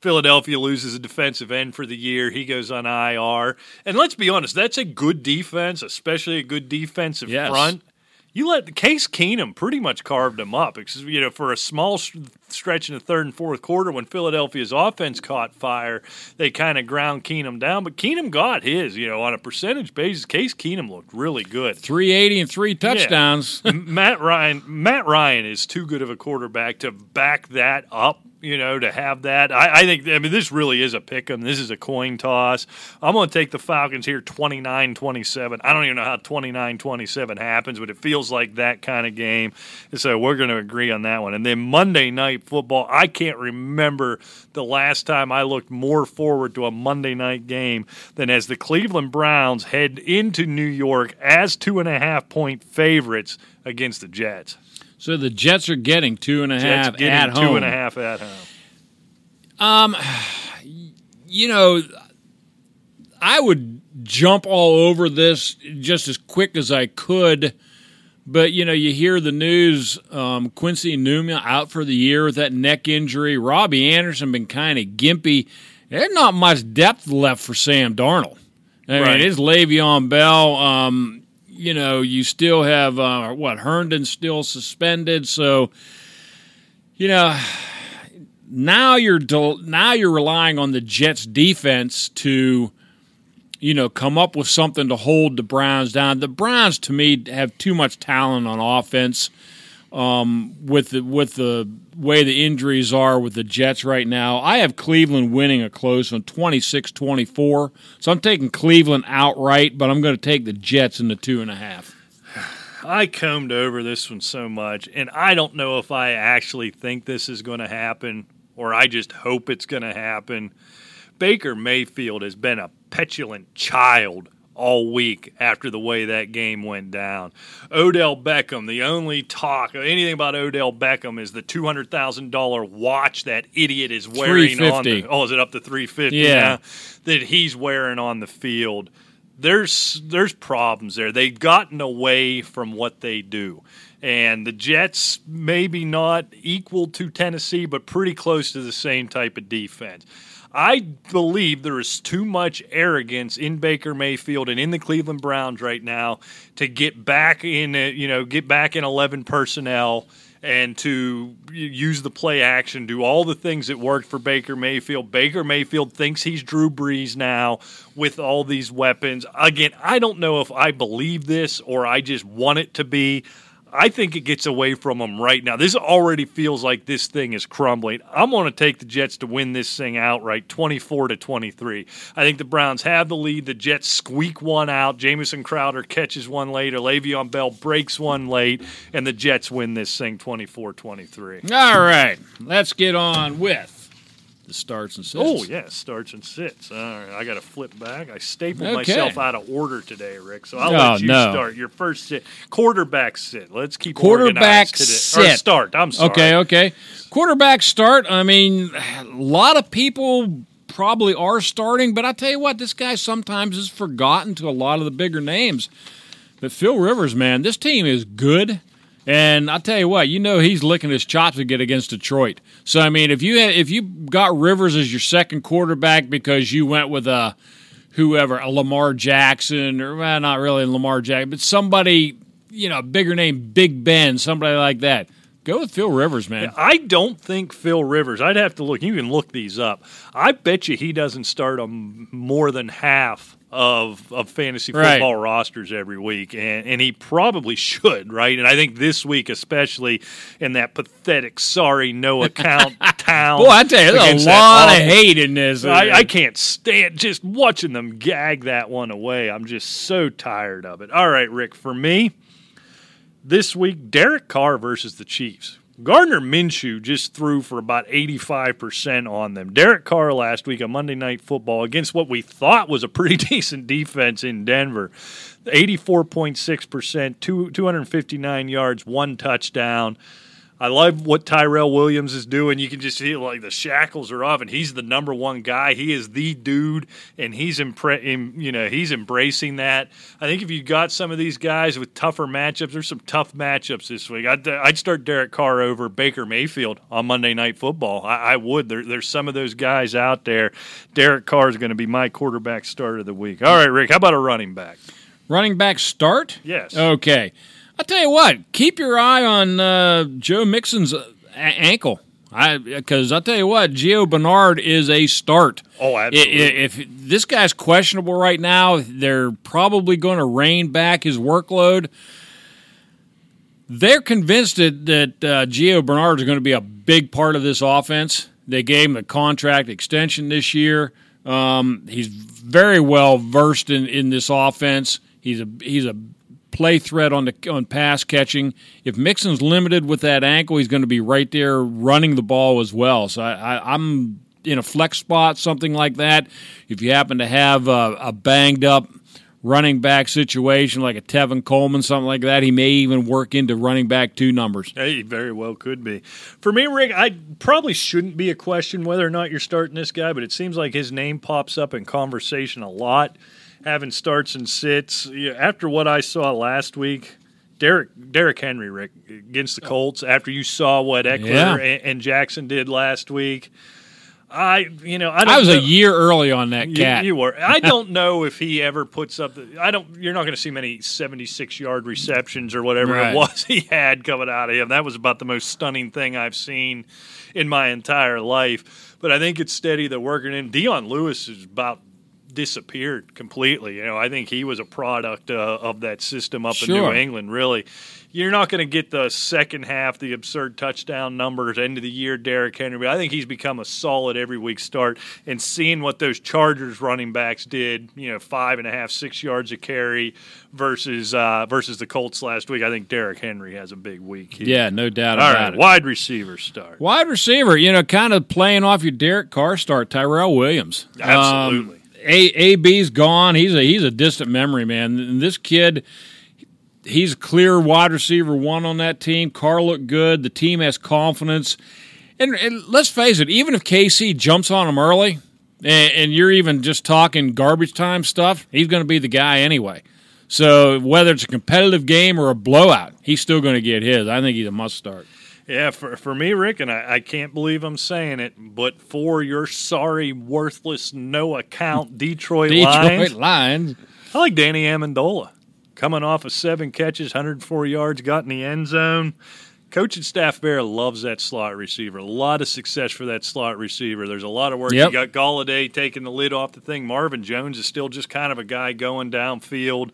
Philadelphia loses a defensive end for the year. He goes on IR, and let's be honest, that's a good defense, especially a good defensive Yes. front. You let Case Keenum pretty much carved him up because you know for a small stretch in the third and fourth quarter when Philadelphia's offense caught fire, they kind of ground Keenum down. But Keenum got his, you know, on a percentage basis. Case Keenum looked really good. 380 and three touchdowns. Matt Ryan Matt Ryan is too good of a quarterback to back that up. You know, to have that, I, I think. I mean, this really is a pick 'em. This is a coin toss. I'm going to take the Falcons here 29-27. I don't even know how 29-27 happens, but it feels like that kind of game. So we're going to agree on that one. And then Monday night football. I can't remember the last time I looked more forward to a Monday night game than as the Cleveland Browns head into New York as two and a half point favorites against the Jets. So the Jets are getting two and a half at two home. and a half at home. Um, You know, I would jump all over this just as quick as I could. But you know, you hear the news: um, Quincy Enunwa out for the year with that neck injury. Robbie Anderson been kind of gimpy. There's not much depth left for Sam Darnold. I Right. mean, it's Le'Veon Bell. Um, you know, you still have uh, what Herndon still suspended, so you know now you're del- now you're relying on the Jets defense to you know come up with something to hold the Browns down. The Browns to me have too much talent on offense. Um, with the with the way the injuries are with the Jets right now, I have Cleveland winning a close one 26-24. So I'm taking Cleveland outright, but I'm going to take the Jets in the two and a half. I combed over this one so much, and I don't know if I actually think this is going to happen or I just hope it's going to happen. Baker Mayfield has been a petulant child all week after the way that game went down. Odell Beckham, the only talk of anything about Odell Beckham is the two hundred thousand dollar watch that idiot is wearing on the 350. oh, is it up to three fifty Yeah. now? That he's wearing on the field. There's there's problems there. They've gotten away from what they do. And the Jets maybe not equal to Tennessee, but pretty close to the same type of defense. I believe there is too much arrogance in Baker Mayfield and in the Cleveland Browns right now to get back in, uh, you know, get back in 11 personnel and to use the play action, do all the things that worked for Baker Mayfield. Baker Mayfield thinks he's Drew Brees now with all these weapons. Again, I don't know if I believe this or I just want it to be. I think it gets away from them right now. This already feels like this thing is crumbling. I'm going to take the Jets to win this thing outright, 24 to 23. I think the Browns have the lead. The Jets squeak one out. Jamison Crowder catches one late, or Le'Veon Bell breaks one late, and the Jets win this thing 24 23. All right, let's get on with the starts and oh, sits. Oh yeah, starts and sits. All right, I got to flip back. I stapled Okay. myself out of order today, Rick. So I'll Oh, let you no. start. Your first sit, quarterback sit. Let's keep Quarterback organized today. Or sit. start. I'm sorry. Okay, okay. Quarterback start. I mean, a lot of people probably are starting, but I tell you what, this guy sometimes is forgotten to a lot of the bigger names. But Phil Rivers, man, this team is good. And I tell you what, you know he's licking his chops to get against Detroit. So I mean, if you had, if you got Rivers as your second quarterback because you went with a whoever, a Lamar Jackson, or well, not really Lamar Jackson, but somebody, you know, bigger name, Big Ben, somebody like that. Go with Phil Rivers, man. I don't think Phil Rivers. I'd have to look. You can look these up. I bet you he doesn't start on more than half of of fantasy Right. football rosters every week, and and he probably should, right? And I think this week, especially in that pathetic, sorry, no account town. Boy, I tell you, there's a lot of hate in this. I, uh, I can't stand just watching them gag that one away. I'm just so tired of it. All right, Rick, for me, this week, Derek Carr versus the Chiefs. Gardner Minshew just threw for about 85% on them. Derek Carr last week on Monday Night Football against what we thought was a pretty decent defense in Denver. 84.6%, two, 259 yards, one touchdown. I love what Tyrell Williams is doing. You can just feel like the shackles are off, and he's the number one guy. He is the dude, and he's impre- you know he's embracing that. I think if you got some of these guys with tougher matchups, there's some tough matchups this week. I'd, I'd start Derek Carr over Baker Mayfield on Monday Night Football. I, I would. There, there's some of those guys out there. Derek Carr is going to be my quarterback start of the week. All right, Rick. How about a running back? Running back start? Yes. Okay. I'll tell you what, keep your eye on uh, Joe Mixon's uh, a- ankle. I Because I'll tell you what, Gio Bernard is a start. Oh, I- i- absolutely. If this guy's questionable right now, they're probably going to rein back his workload. They're convinced that, that uh, Gio Bernard is going to be a big part of this offense. They gave him a contract extension this year. Um, he's very well versed in, in this offense. He's a he's a play threat on the on pass catching. If Mixon's limited with that ankle, he's going to be right there running the ball as well. So I, I, I'm in a flex spot, something like that. If you happen to have a, a banged up running back situation like a Tevin Coleman, something like that, he may even work into running back two numbers. Hey, very well could be. For me, Rick, I probably shouldn't be a question whether or not you're starting this guy, but it seems like his name pops up in conversation a lot, having starts and sits. After what I saw last week, Derrick Derrick Henry, Rick, against the oh. Colts. After you saw what Ekeler Yeah. and, and Jackson did last week, I you know I, don't I was know. a year early on that You, cat. you were. I don't know if he ever puts up. The, I don't. You're not going to see many 76 yard receptions or whatever Right. it was he had coming out of him. That was about the most stunning thing I've seen in my entire life. But I think it's steady. They're working in. Dion Lewis is about disappeared completely. You know, I think he was a product uh, of that system up in New England. Really, you're not going to get the second half, the absurd touchdown numbers, end of the year, Derrick Henry. But I think he's become a solid every week start. And seeing what those Chargers running backs did, you know, five and a half, six yards a carry versus uh, versus the Colts last week, I think Derrick Henry has a big week. Here. yeah, no doubt All about right, it. wide receiver start. Wide receiver, you know, kind of playing off your Derek Carr start, Tyrell Williams. Absolutely. Um, a AB's gone. He's a he's a distant memory, man. And this kid, he's a clear wide receiver one on that team. Carr looked good. The team has confidence. And, and let's face it, even if KC jumps on him early, and, and you're even just talking garbage time stuff, he's going to be the guy anyway. So whether it's a competitive game or a blowout, he's still going to get his. I think he's a must start. Yeah, for, for me, Rick, and I, I can't believe I'm saying it, but for your sorry, worthless, no account Detroit, Detroit Lions, Lions. I like Danny Amendola. Coming off of seven catches, 104 yards, got in the end zone. Coach and staff Bear loves that slot receiver. A lot of success for that slot receiver. There's a lot of work. Yep. You got Golladay taking the lid off the thing. Marvin Jones is still just kind of a guy going downfield.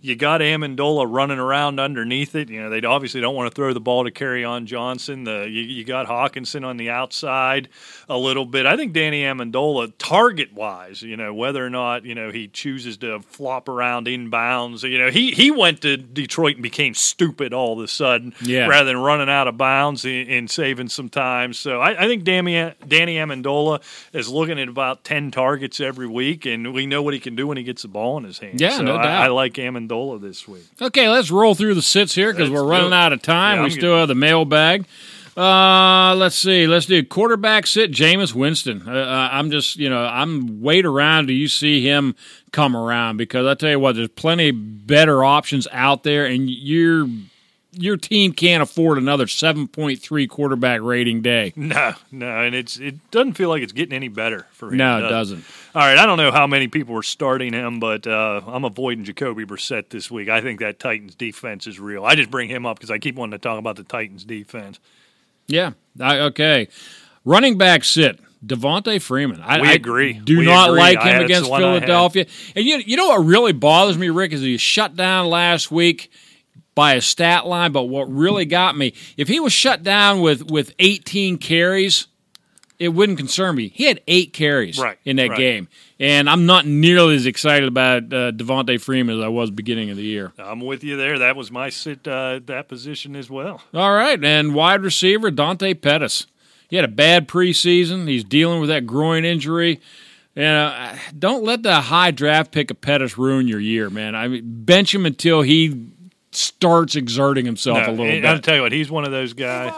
You got Amendola running around underneath it. You know they obviously don't want to throw the ball to Kerryon Johnson. The you, you got Hockenson on the outside a little bit. I think Danny Amendola, target wise, you know whether or not you know he chooses to flop around inbounds. You know he he went to Detroit and became stupid all of a sudden, Yeah. rather than running out of bounds and, and saving some time. So I, I think Danny Danny Amendola is looking at about ten targets every week, and we know what he can do when he gets the ball in his hand. Yeah, so no I, doubt. I like Amendola this week. Okay, let's roll through the sits here because we're running out of time. Yeah, we I'm still have the mailbag. Uh, let's see. Let's do quarterback sit. Jameis Winston. Uh, uh, I'm just, you know, I'm wait around Do you see him come around because I tell you what, there's plenty better options out there, and your your team can't afford another 7.3 quarterback rating day. No, no, and it's it doesn't feel like it's getting any better for him. No, it does doesn't. All right, I don't know how many people were starting him, but uh, I'm avoiding Jacoby Brissett this week. I think that Titans defense is real. I just bring him up because I keep wanting to talk about the Titans defense. Yeah. I, okay. Running back sit. Devonta Freeman. I, We I agree. Do We not agree. like him against the one I had. Philadelphia. And you, you know what really bothers me, Rick, is he shut down last week by a stat line. But what really got me, if he was shut down with, with 18 carries, it wouldn't concern me. He had eight carries Right, in that right. game. And I'm not nearly as excited about uh, Devonta Freeman as I was beginning of the year. I'm with you there. That was my sit uh, that position as well. All right, and wide receiver Dante Pettis. He had a bad preseason. He's dealing with that groin injury. And uh, don't let the high draft pick of Pettis ruin your year, man. I mean, bench him until he starts exerting himself a No, little and I'll bit. tell you what, he's one of those guys.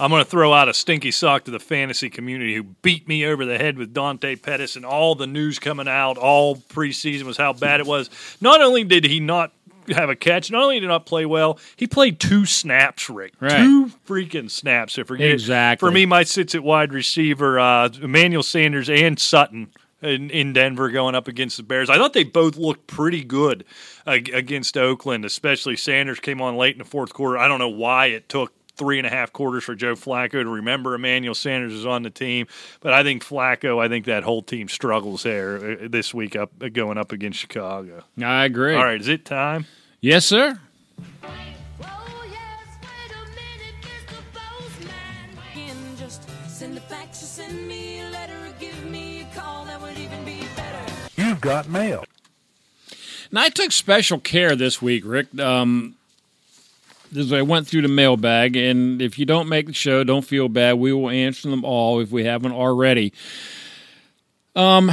I'm going to throw out a stinky sock to the fantasy community who beat me over the head with Dante Pettis and all the news coming out all preseason was how bad it was. Not only did he not have a catch, not only did he not play well, he played two snaps, Rick. Right. Two freaking snaps. So forget it. Exactly. For me, my sits at wide receiver, uh, Emmanuel Sanders and Sutton. In, in Denver, going up against the Bears, I thought they both looked pretty good against Oakland. Especially Sanders came on late in the fourth quarter. I don't know why it took three and a half quarters for Joe Flacco to remember Emmanuel Sanders is on the team. But I think Flacco, I think that whole team struggles there uh, this week up going up against Chicago. I agree. All right, is it time? Yes, sir. You've got mail. Now, I took special care this week, Rick. Um, as I went through the mailbag, and if you don't make the show, don't feel bad. We will answer them all if we haven't already. Um,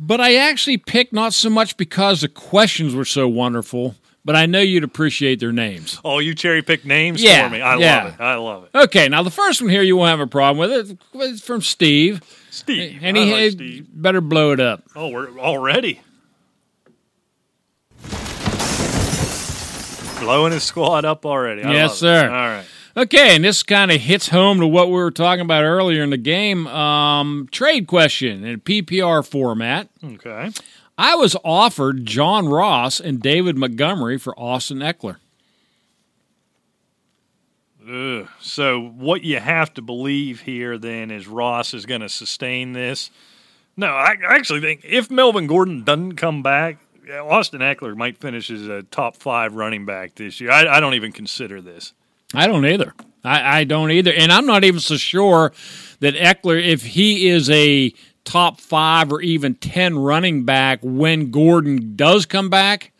but I actually picked not so much because the questions were so wonderful, but I know you'd appreciate their names. Oh, you cherry pick names Yeah, for me. I yeah. love it. I love it. Okay, now the first one here you won't have a problem with it. It's from Steve, Steve. and he like Steve. better blow it up. Oh, we're already blowing his squad up already. I Yes, it. sir. All right. Okay, and this kind of hits home to what we were talking about earlier in the game. Um, trade question in PPR format. Okay. I was offered John Ross and David Montgomery for Austin Ekeler. Ugh. So what you have to believe here then is Ross is going to sustain this. No, I actually think if Melvin Gordon doesn't come back, Austin Ekeler might finish as a top five running back this year. I, I don't even consider this. I don't either. I, I don't either. And I'm not even so sure that Ekeler, if he is a top five or even 10 running back when Gordon does come back,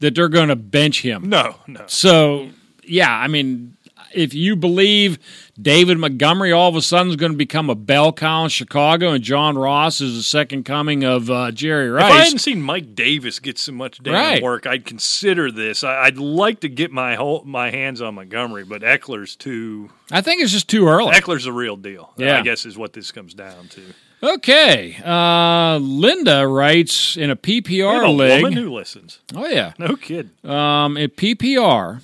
that they're going to bench him. No, no. So, yeah, I mean, if you believe David Montgomery all of a sudden is going to become a bell cow in Chicago and John Ross is the second coming of uh, Jerry If I Rice, hadn't seen Mike Davis get so much damn Right. work, I'd consider this. I, I'd like to get my whole, my hands on Montgomery, but Ekeler's too. I think it's just too early. Ekeler's the real deal. Yeah. I guess is what this comes down to. Okay. Uh, Linda writes in a PPR a league. woman who listens. Oh, yeah. No kid. Um, in PPR,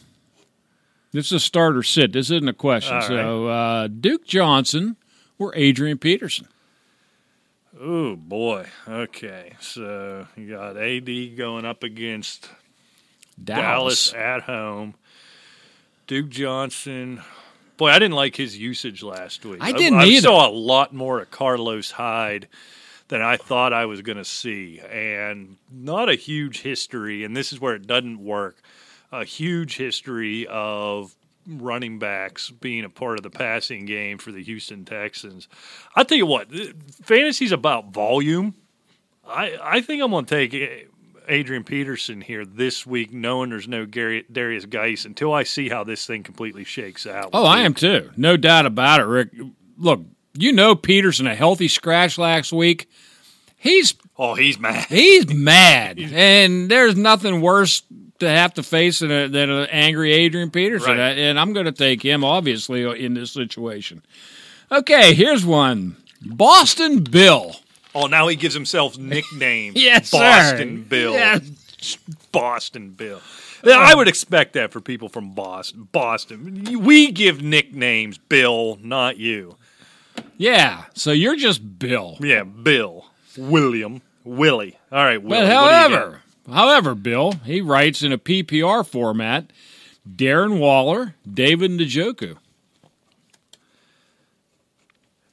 This is a starter sit. This isn't a question. All so uh, Duke Johnson or Adrian Peterson. Oh boy. Okay. So you got AD going up against Dallas. Dallas at home. Duke Johnson. Boy, I didn't like his usage last week. I didn't I, either. saw a lot more of Carlos Hyde than I thought I was going to see, and not a huge history. And this is where it doesn't work. A huge history of running backs being a part of the passing game for the Houston Texans. I tell you what, fantasy's about volume. I I think I'm going to take Adrian Peterson here this week, knowing there's no Gary, Derrius Guice until I see how this thing completely shakes out. Oh, I am too. No doubt about it, Rick. Look, you know Peterson a healthy scratch last week. He's Oh, he's mad. he's mad, and there's nothing worse to have to face than, an angry Adrian Peterson. Right. Uh, and I'm going to take him, obviously, uh, in this situation. Okay, here's one: Boston Bill. Oh, now he gives himself nicknames. Yes, sir. Boston Bill. Yes. Boston Bill. Yeah, I would expect that for people from Boston. Boston. We give nicknames, Bill, not you. Yeah, so you're just Bill. Yeah, Bill, William, Willie. All right, Willie. But however, however, Bill, he writes in a PPR format Darren Waller, David Njoku.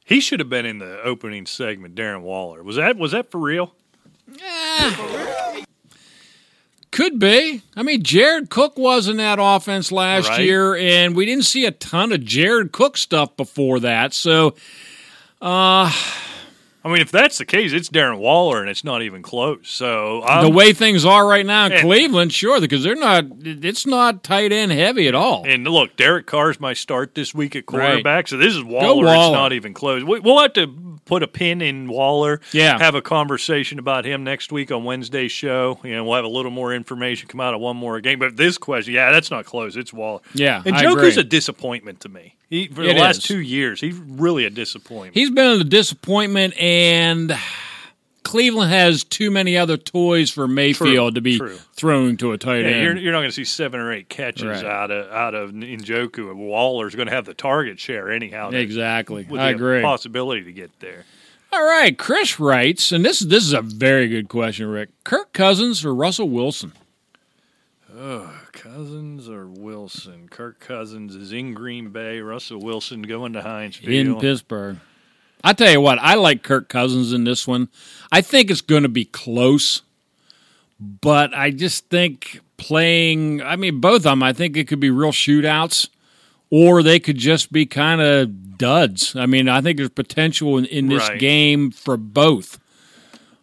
He should have been in the opening segment. Darren Waller was that was that for real? Could be. I mean, Jared Cook was in that offense last Right. year, and we didn't see a ton of Jared Cook stuff before that. So, uh, I mean, if that's the case, it's Darren Waller, and it's not even close. So I'm, the way things are right now in and- Cleveland, sure, because they're not. It's not tight end heavy at all. And look, Derek Carr's my start this week at quarterback. So this is Waller. Waller. It's not even close. We, we'll have to put a pin in Waller. Yeah. Have a conversation about him next week on Wednesday's show. You know, we'll have a little more information come out of one more game. But this question, yeah, that's not close. It's Waller. Yeah, Njoku's a disappointment to me. He, for It the last is. two years, he's really a disappointment. He's been a disappointment, and Cleveland has too many other toys for Mayfield to be true. thrown to a tight Yeah, end. you're, you're not going to see seven or eight catches Right. out of out of Njoku. Waller's going to have the target share anyhow. exactly. With I agree. Possibility to get there. All right, Chris writes, and this this is a very good question, Rick. Kirk Cousins or Russell Wilson? Cousins or Wilson? Kirk Cousins is in Green Bay. Russell Wilson going to Heinz Field. in Pittsburgh. I tell you what, I like Kirk Cousins in this one. I think it's going to be close, but I just think playing. I mean, both of them. I think it could be real shootouts, or they could just be kind of duds. I mean, I think there's potential in, in this Right. game for both.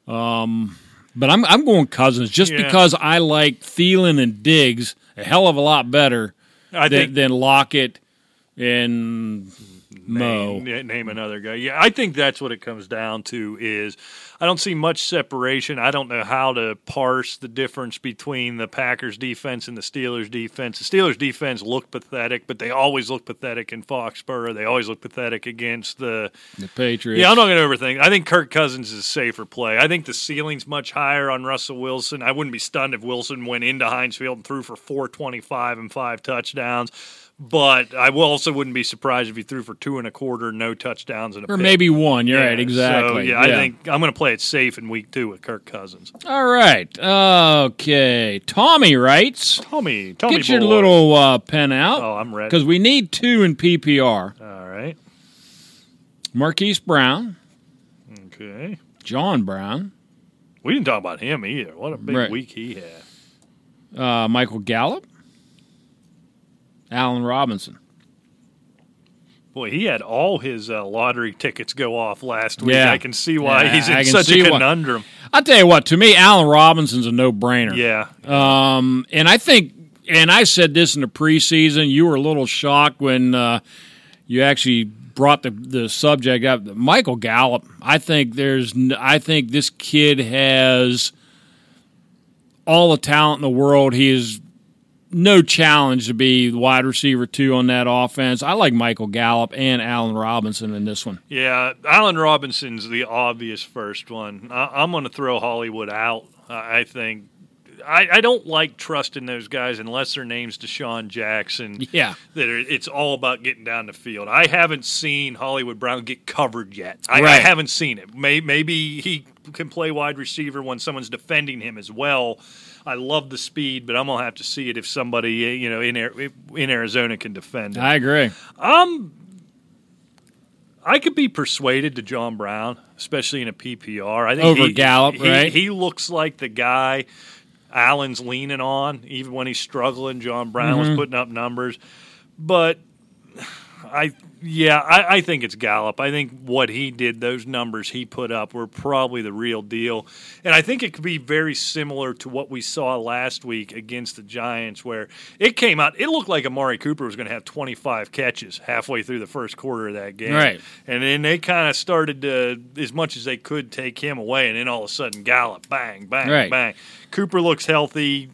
Um, but I'm I'm going Cousins just Yeah. because I like Thielen and Diggs a hell of a lot better I than, think than Lockett and Mo. name, name another guy. Yeah, I think that's what it comes down to. Is I don't see much separation. I don't know how to parse the difference between the Packers defense and the Steelers defense. The Steelers defense looked pathetic, but they always look pathetic in Foxborough. They always look pathetic against the The Patriots. Yeah, I'm not going to overthink. I think Kirk Cousins is a safer play. I think the ceiling's much higher on Russell Wilson. I wouldn't be stunned if Wilson went into Heinz Field and threw for 425 and five touchdowns. But I also wouldn't be surprised if he threw for two and a quarter, no touchdowns, and a or pick. maybe one. You're Yeah, right, exactly. So, yeah, I think I'm going to play it safe in week two with Kirk Cousins. All right. Okay. Tommy writes. Tommy, Tommy, Get your boy. little uh, pen out. Oh, I'm ready. Because we need two in PPR. All right. Marquise Brown, Okay. John Brown, We didn't talk about him either. What a big Right. week he had. uh, Michael Gallup, Allen Robinson. Boy, he had all his uh, lottery tickets go off last week. Yeah. I can see why Yeah, he's in such a why. conundrum. I'll tell you what, to me, Allen Robinson's a no brainer. Yeah. Um, and I think, and I said this in the preseason, you were a little shocked when uh, you actually brought the, the subject up. Michael Gallup, I think there's, I think this kid has all the talent in the world. He is no challenge to be wide receiver two on that offense. I like Michael Gallup and Allen Robinson in this one. Yeah, Allen Robinson's the obvious first one. I, I'm going to throw Hollywood out. I think I, I don't like trusting those guys unless their name's DeSean Jackson. Yeah. that are, it's all about getting down the field. I haven't seen Hollywood Brown get covered yet. I, I haven't seen it. May, maybe he can play wide receiver when someone's defending him as well. I love the speed, but I'm gonna have to see it if somebody you know in in Arizona can defend him. I agree. I could be persuaded to John Brown, especially in a PPR. I think Over he, Gallup, he- right? He looks like the guy Allen's leaning on, even when he's struggling. John Brown Mm-hmm. was putting up numbers, but I yeah, I, I think it's Gallup. I think what he did, those numbers he put up, were probably the real deal, and I think it could be very similar to what we saw last week against the Giants, where it came out. It looked like Amari Cooper was going to have 25 catches halfway through the first quarter of that game, Right. And then they kind of started to, as much as they could, take him away, and then all of a sudden, Gallup, bang, bang, Right. bang. Cooper looks healthy.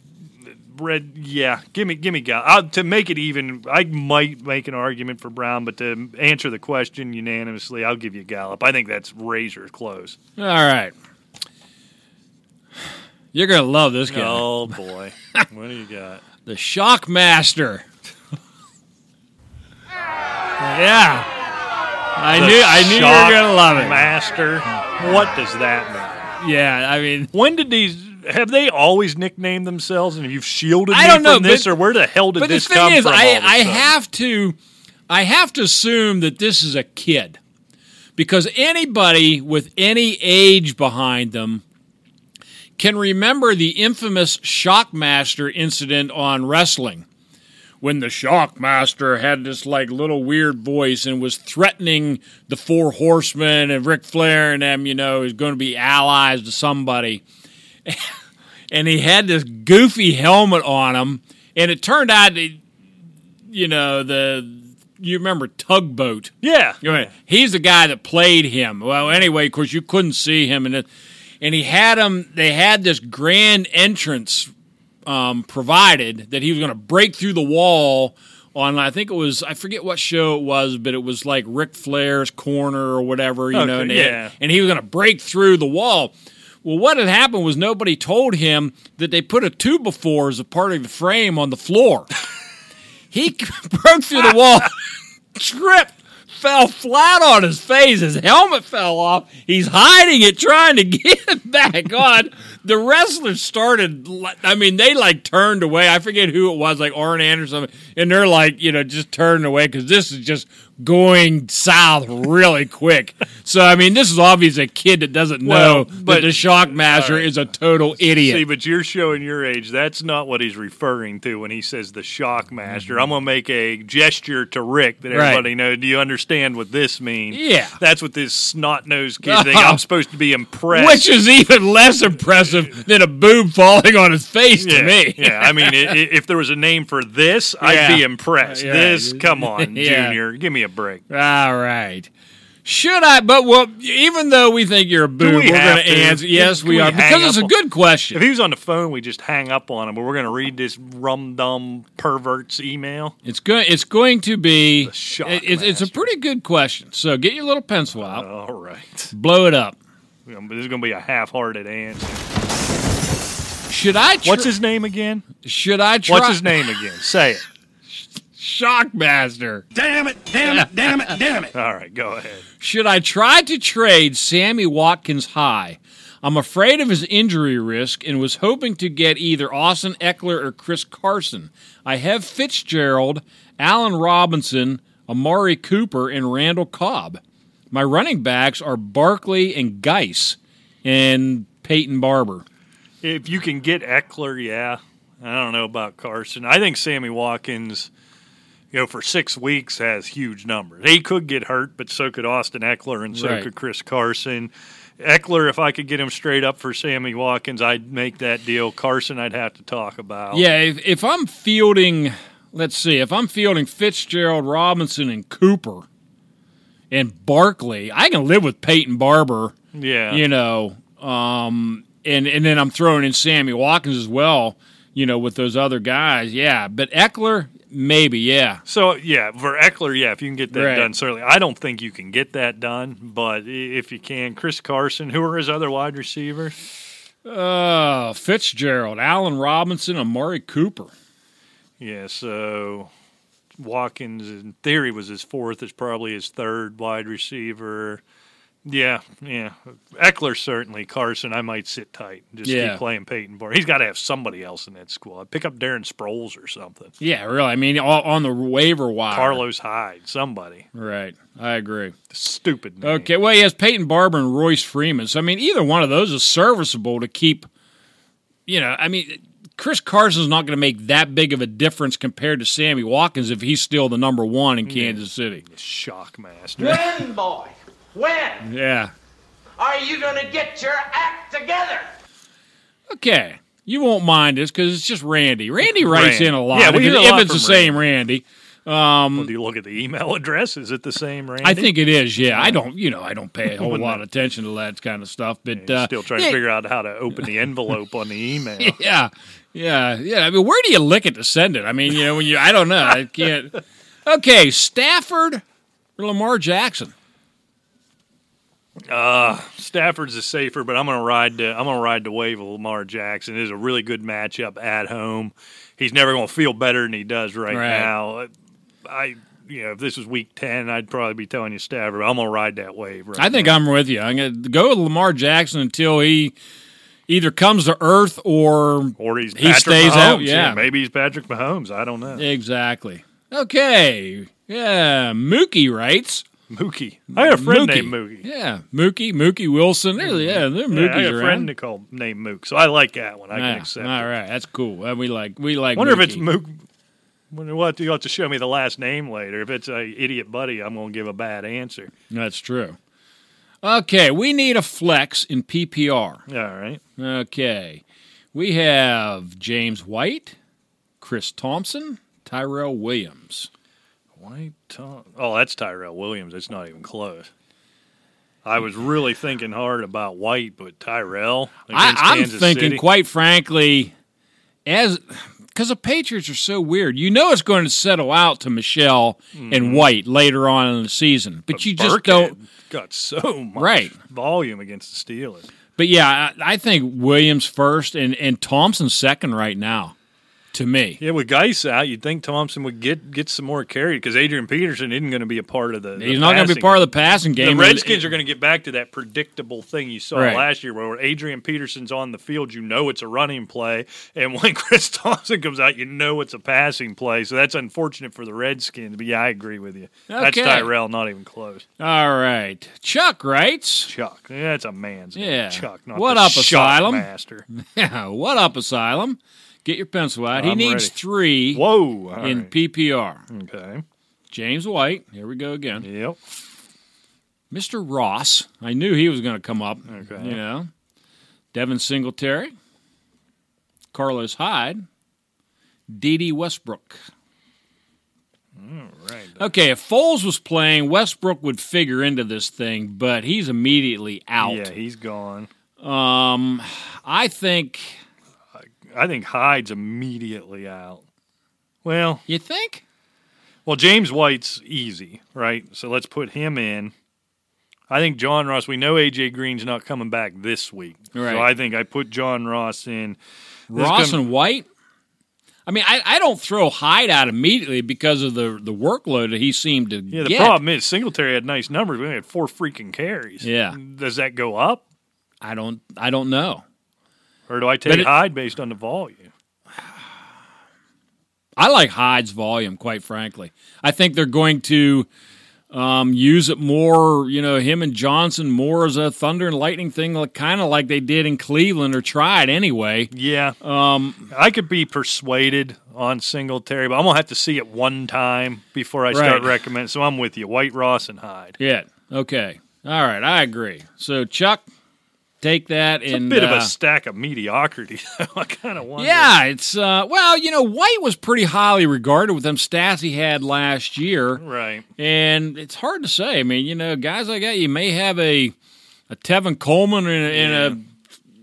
Red, yeah, give me, give me Gallup. Uh, to make it even, I might make an argument for Brown, but to answer the question unanimously, I'll give you Gallup. I think that's razor close. All right. You're gonna love this guy. Oh boy, what do you got? The Shock Master. yeah. I The knew I knew you were gonna love it. Master. What does that mean? Yeah, I mean When did these? Have they always nicknamed themselves, and you've shielded I me don't know, from this, but- or where the hell did But the this thing come is, from? I, all of a I have to, I have to assume that this is a kid, because anybody with any age behind them can remember the infamous Shockmaster incident on wrestling, when the Shockmaster had this like little weird voice and was threatening the Four Horsemen and Ric Flair and them. You know, is going to be allies to somebody and he had this goofy helmet on him, and it turned out that you know the you remember tugboat. Yeah, You know, He's the guy that played him. Well, anyway, of course you couldn't see him, and it, and he had him. They had this grand entrance um, provided that he was going to break through the wall on. I think it was I forget what show it was, but it was like Ric Flair's corner or whatever. You know, and, yeah. and he was going to break through the wall. Well, what had happened was nobody told him that they put a two before as a part of the frame on the floor. he broke through the wall, tripped, fell flat on his face. His helmet fell off. He's hiding it, trying to get it back on. The wrestlers started, I mean, they like turned away. I forget who it was, like Arn Anderson, and they're like, you know, just turning away because this is just going south really quick. So, I mean, this is obviously a kid that doesn't Well, know but- that the Shockmaster right. is a total idiot. See, but you're showing your age. That's not what he's referring to when he says the shock master. Mm-hmm. I'm going to make a gesture to Rick that Right. everybody knows. Do you understand what this means? Yeah. That's what this snot nosed kid thinks. I'm supposed to be impressed. Which is even less impressive than a boob falling on his face yeah, to me. yeah, I mean, i- i- if there was a name for this, Yeah. I'd be impressed. Yeah. This, come on. Junior, give me a break. All right. Should I? But well, even though we think you're a boob, we are going to answer. Yes, we we are because it's a good question. If he was on the phone, we just hang up on him. But we're going to read this rum dum pervert's email. It's going. It's going to be. The shock it- it's, it's a pretty good question. So get your little pencil out, All right. blow it up. This is going to be a half-hearted answer. Should I? Tr- What's his name again? Should I try? What's his name again? Say it. Shockmaster. Damn it, damn it, damn it, damn it. All right, go ahead. Should I try to trade Sammy Watkins high? I'm afraid of his injury risk and was hoping to get either Austin Ekeler or Chris Carson. I have Fitzgerald, Allen Robinson, Amari Cooper, and Randall Cobb. My running backs are Barkley and Guice and Peyton Barber. If you can get Ekeler, yeah. I don't know about Carson. I think Sammy Watkins, you know, for six weeks has huge numbers. He could get hurt, but so could Austin Ekeler, and so Right. could Chris Carson. Ekeler, if I could get him straight up for Sammy Watkins, I'd make that deal. Carson, I'd have to talk about. Yeah, if, if I'm fielding, let's see, if I'm fielding Fitzgerald, Robinson, and Cooper and Barkley, I can live with Peyton Barber. yeah. you know, um, and and then I'm throwing in Sammy Watkins as well, you know, with those other guys. Yeah, but Ekeler, maybe, yeah. So yeah, for Ekeler, yeah, if you can get that Right. done, certainly. I don't think you can get that done, but if you can, Chris Carson, who are his other wide receivers? Uh, Fitzgerald, Allen Robinson, Amari Cooper. Yeah, so Watkins, in theory, was his fourth. It's probably his third wide receiver. Yeah, yeah. Ekeler certainly. Carson, I might sit tight. Just Yeah. keep playing Peyton Barber. He's got to have somebody else in that squad. Pick up Darren Sproles or something. Yeah, really. I mean, all, on the waiver wire. Carlos Hyde, somebody. Right. I agree. Stupid. Name. Okay. Well, he has Peyton Barber and Royce Freeman. So, I mean, either one of those is serviceable to keep, you know, I mean, Chris Carson's not going to make that big of a difference compared to Sammy Watkins if he's still the number one in Kansas City. Shockmaster. When, boy? When Yeah. are you gonna get your act together? Okay. You won't mind this because it's just Randy. Randy writes Randy. in a lot. Yeah, we if, hear it- a if lot it's the from same Randy. Well, do you look at the email address? Is it the same, Randy? I think it is. Yeah, I don't. You know, I don't pay a whole lot of attention to that kind of stuff. But You're uh, still trying yeah, to figure out how to open the envelope on the email. Yeah, yeah, yeah. I mean, where do you lick it to send it? I mean, you know, when you, I don't know. I can't. Okay, Stafford or Lamar Jackson. Uh, Stafford's is safer, but I'm going to ride. The, I'm going to ride the wave of Lamar Jackson. It is a really good matchup at home. He's never going to feel better than he does right, Right. now. I, you know, if this was week ten, I'd probably be telling you Stafford. I'm going to ride that wave. Right I think now. I'm with you. I'm going to go with Lamar Jackson until he either comes to earth or or he's he Patrick stays Mahomes. out, yeah. maybe he's Patrick Mahomes. I don't know. exactly. Okay, yeah. Mookie writes. Mookie. I got a friend Mookie. named Mookie. Yeah, Mookie, Mookie Wilson. There, yeah, there are Yeah, I Mookies got a around. friend called named Mook, so I like that one. I Yeah, can accept. all it. right, that's cool. Uh, we like we like. wonder if it's Mook. Wonder what you have to show me the last name later. If it's a idiot buddy, I'm going to give a bad answer. That's true. Okay, we need a flex in PPR. All right. Okay, we have James White, Chris Thompson, Tyrell Williams. White Tom. Oh, that's Tyrell Williams. It's not even close. I was really thinking hard about White, but Tyrell I, Kansas thinking, City. quite frankly, as because the Patriots are so weird. You know it's going to settle out to Michel and mm-hmm. White later on in the season, but, you just Burkhead don't. got so much Right. volume against the Steelers. But yeah, I, I think Williams first and and Thompson second right now. To me, Yeah, with Guice out, you'd think Thompson would get get some more carry because Adrian Peterson isn't going to be a part of the. he's not going to be part of the passing game. The Redskins are going to get back to that predictable thing you saw Right. last year, where Adrian Peterson's on the field, you know it's a running play, and when Chris Thompson comes out, you know it's a passing play. So that's unfortunate for the Redskins. But yeah, I agree with you. That's Tyrell, not even close. All right, Chuck writes. Chuck, yeah, it's a man's name. Yeah. Chuck, not What the up, Asylum? Master. Yeah, what up, Asylum? Get your pencil out. he I'm needs ready. three Whoa! all in right. PPR. okay. James White. Here we go again. Yep. Mr. Ross. I knew he was going to come up. Okay. You know, Devin Singletary, Carlos Hyde, Dede Westbrook. All right. Okay, if Foles was playing, Westbrook would figure into this thing, but he's immediately out. Yeah, he's gone. Um, I think. I think Hyde's immediately out. Well, You think? Well, James White's easy, right? So let's put him in. I think John Ross. We know AJ Green's not coming back this week, Right. so I think I put John Ross in. This Ross and White. I mean, I, I don't throw Hyde out immediately because of the the workload that he seemed to yeah, the get. problem is Singletary had nice numbers. We only had four freaking carries. Yeah. does that go up, I don't I don't know. Or do I take it- Hyde based on the volume? I like Hyde's volume, quite frankly. I think they're going to um, use it more. You know, him and Johnson more as a thunder and lightning thing, like, kind of like they did in Cleveland or tried anyway. Yeah, um, I could be persuaded on Singletary, but I'm gonna have to see it one time before I start recommending. So I'm with you, White, Ross, and Hyde. Yeah. Okay. All right. I agree. So Chuck, take that It's and a bit of uh, a stack of mediocrity. I kind of wonder. Yeah, it's uh well, you know, White was pretty highly regarded with them stats he had last year. right. And it's hard to say. I mean, you know, guys like that, you may have a a Tevin Coleman in a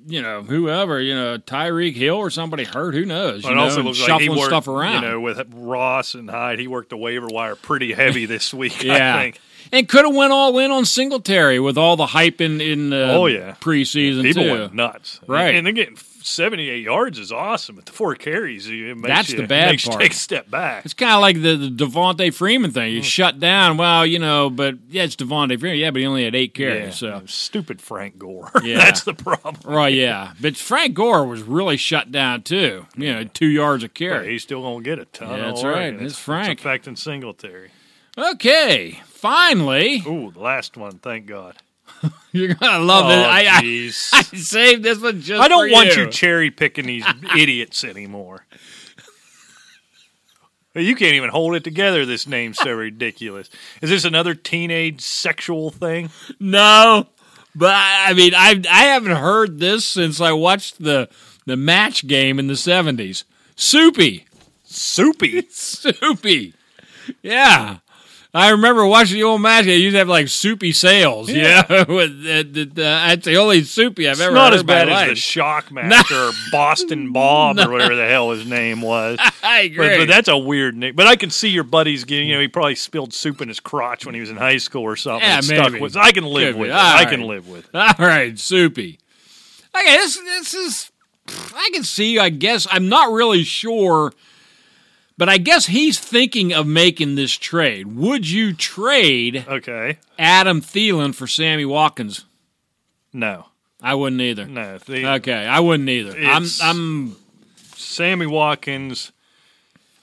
you know, whoever, you know, Tyreek Hill or somebody hurt. Who knows? Well, it know, also looks like he worked, stuff around. You know, with Ross and Hyde, he worked the waiver wire pretty heavy this week. yeah. And could have went all in on Singletary with all the hype in in uh, oh yeah preseason. People too. went nuts, right? And, and again, 78 yards is awesome. At the four carries, it makes that's you, the bad makes part. take a step back. It's kind of like the, the Devonta Freeman thing. You mm. shut down. Well, you know, but yeah, it's Devonta Freeman. Yeah, but he only had eight carries. Yeah. So stupid Frank Gore. Yeah. that's the problem. Right? Yeah, but Frank Gore was really shut down too. You know, two yards a carry. He's still gonna get a ton. Yeah, that's right. It's, it's Frank. It's affecting Singletary. Okay, finally. Ooh, the last one. Thank God. you're gonna love oh, it. I, I. I saved this one just. I don't want you. you cherry picking these idiots anymore. You can't even hold it together. This name's so ridiculous. Is this another teenage sexual thing? No, but I I mean, I I haven't heard this since I watched the the match game in the seventies. Soupy, Soupy. soupy, yeah. I remember watching the old match. They used to have like soupy sales. Yeah, the, the, that's the only soupy I've It's ever. not as bad as life. the Shockmaster or Boston Bob or whatever the hell his name was. I agree. But, but that's a weird name. But I can see your buddies getting, you know, he probably spilled soup in his crotch when he was in high school or something. Yeah, maybe. with. I can live Could with it. I can live with it. All right, soupy. Okay, this this is. I can see. I guess I'm not really sure, but I guess he's thinking of making this trade. Would you trade Okay. Adam Thielen for Sammy Watkins? No. I wouldn't either. No. The, Okay, I wouldn't either. I'm. I'm. Sammy Watkins,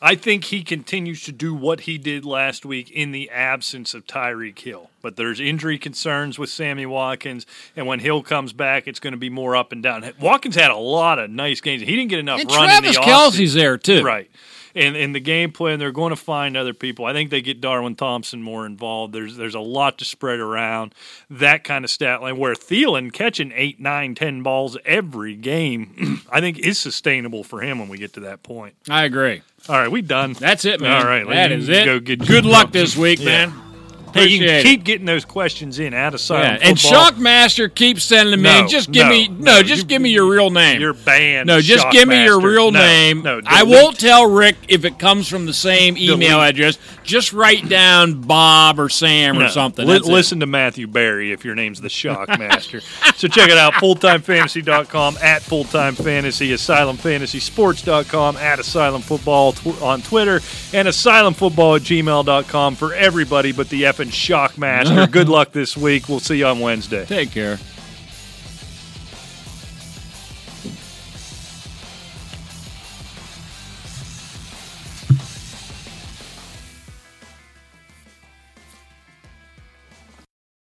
I think he continues to do what he did last week in the absence of Tyreek Hill. But there's injury concerns with Sammy Watkins, and when Hill comes back, it's going to be more up and down. Watkins had a lot of nice games. He didn't get enough And run Travis Kelce's there too. Right. And in the game plan, they're going to find other people. I think they get Darwin Thompson more involved. There's there's a lot to spread around. That kind of stat line where Thielen catching eight, nine, ten balls every game, I think is sustainable for him when we get to that point. I agree. All right, we done. That's it, man. All right, that is it. go Good luck this week, Yeah. man. Hey, you can it. keep getting those questions in at asylum. Yeah, and Shockmaster keeps sending them No, in. Just give no, me no, no, just you- give me your real name. You're banned. no, just give me your real name. No, I won't tell Rick if it comes from the same email Delete. address. Just write down Bob or Sam or something. Li- That's it. listen to Matthew Berry if your name's the Shockmaster. so check it out, fulltimefantasy.com, at fulltimefantasy, asylumfantasysports.com, at asylumfootball tw- on Twitter, and asylumfootball at gmail.com for everybody but the effing Shockmaster. Good luck this week. We'll see you on Wednesday. Take care.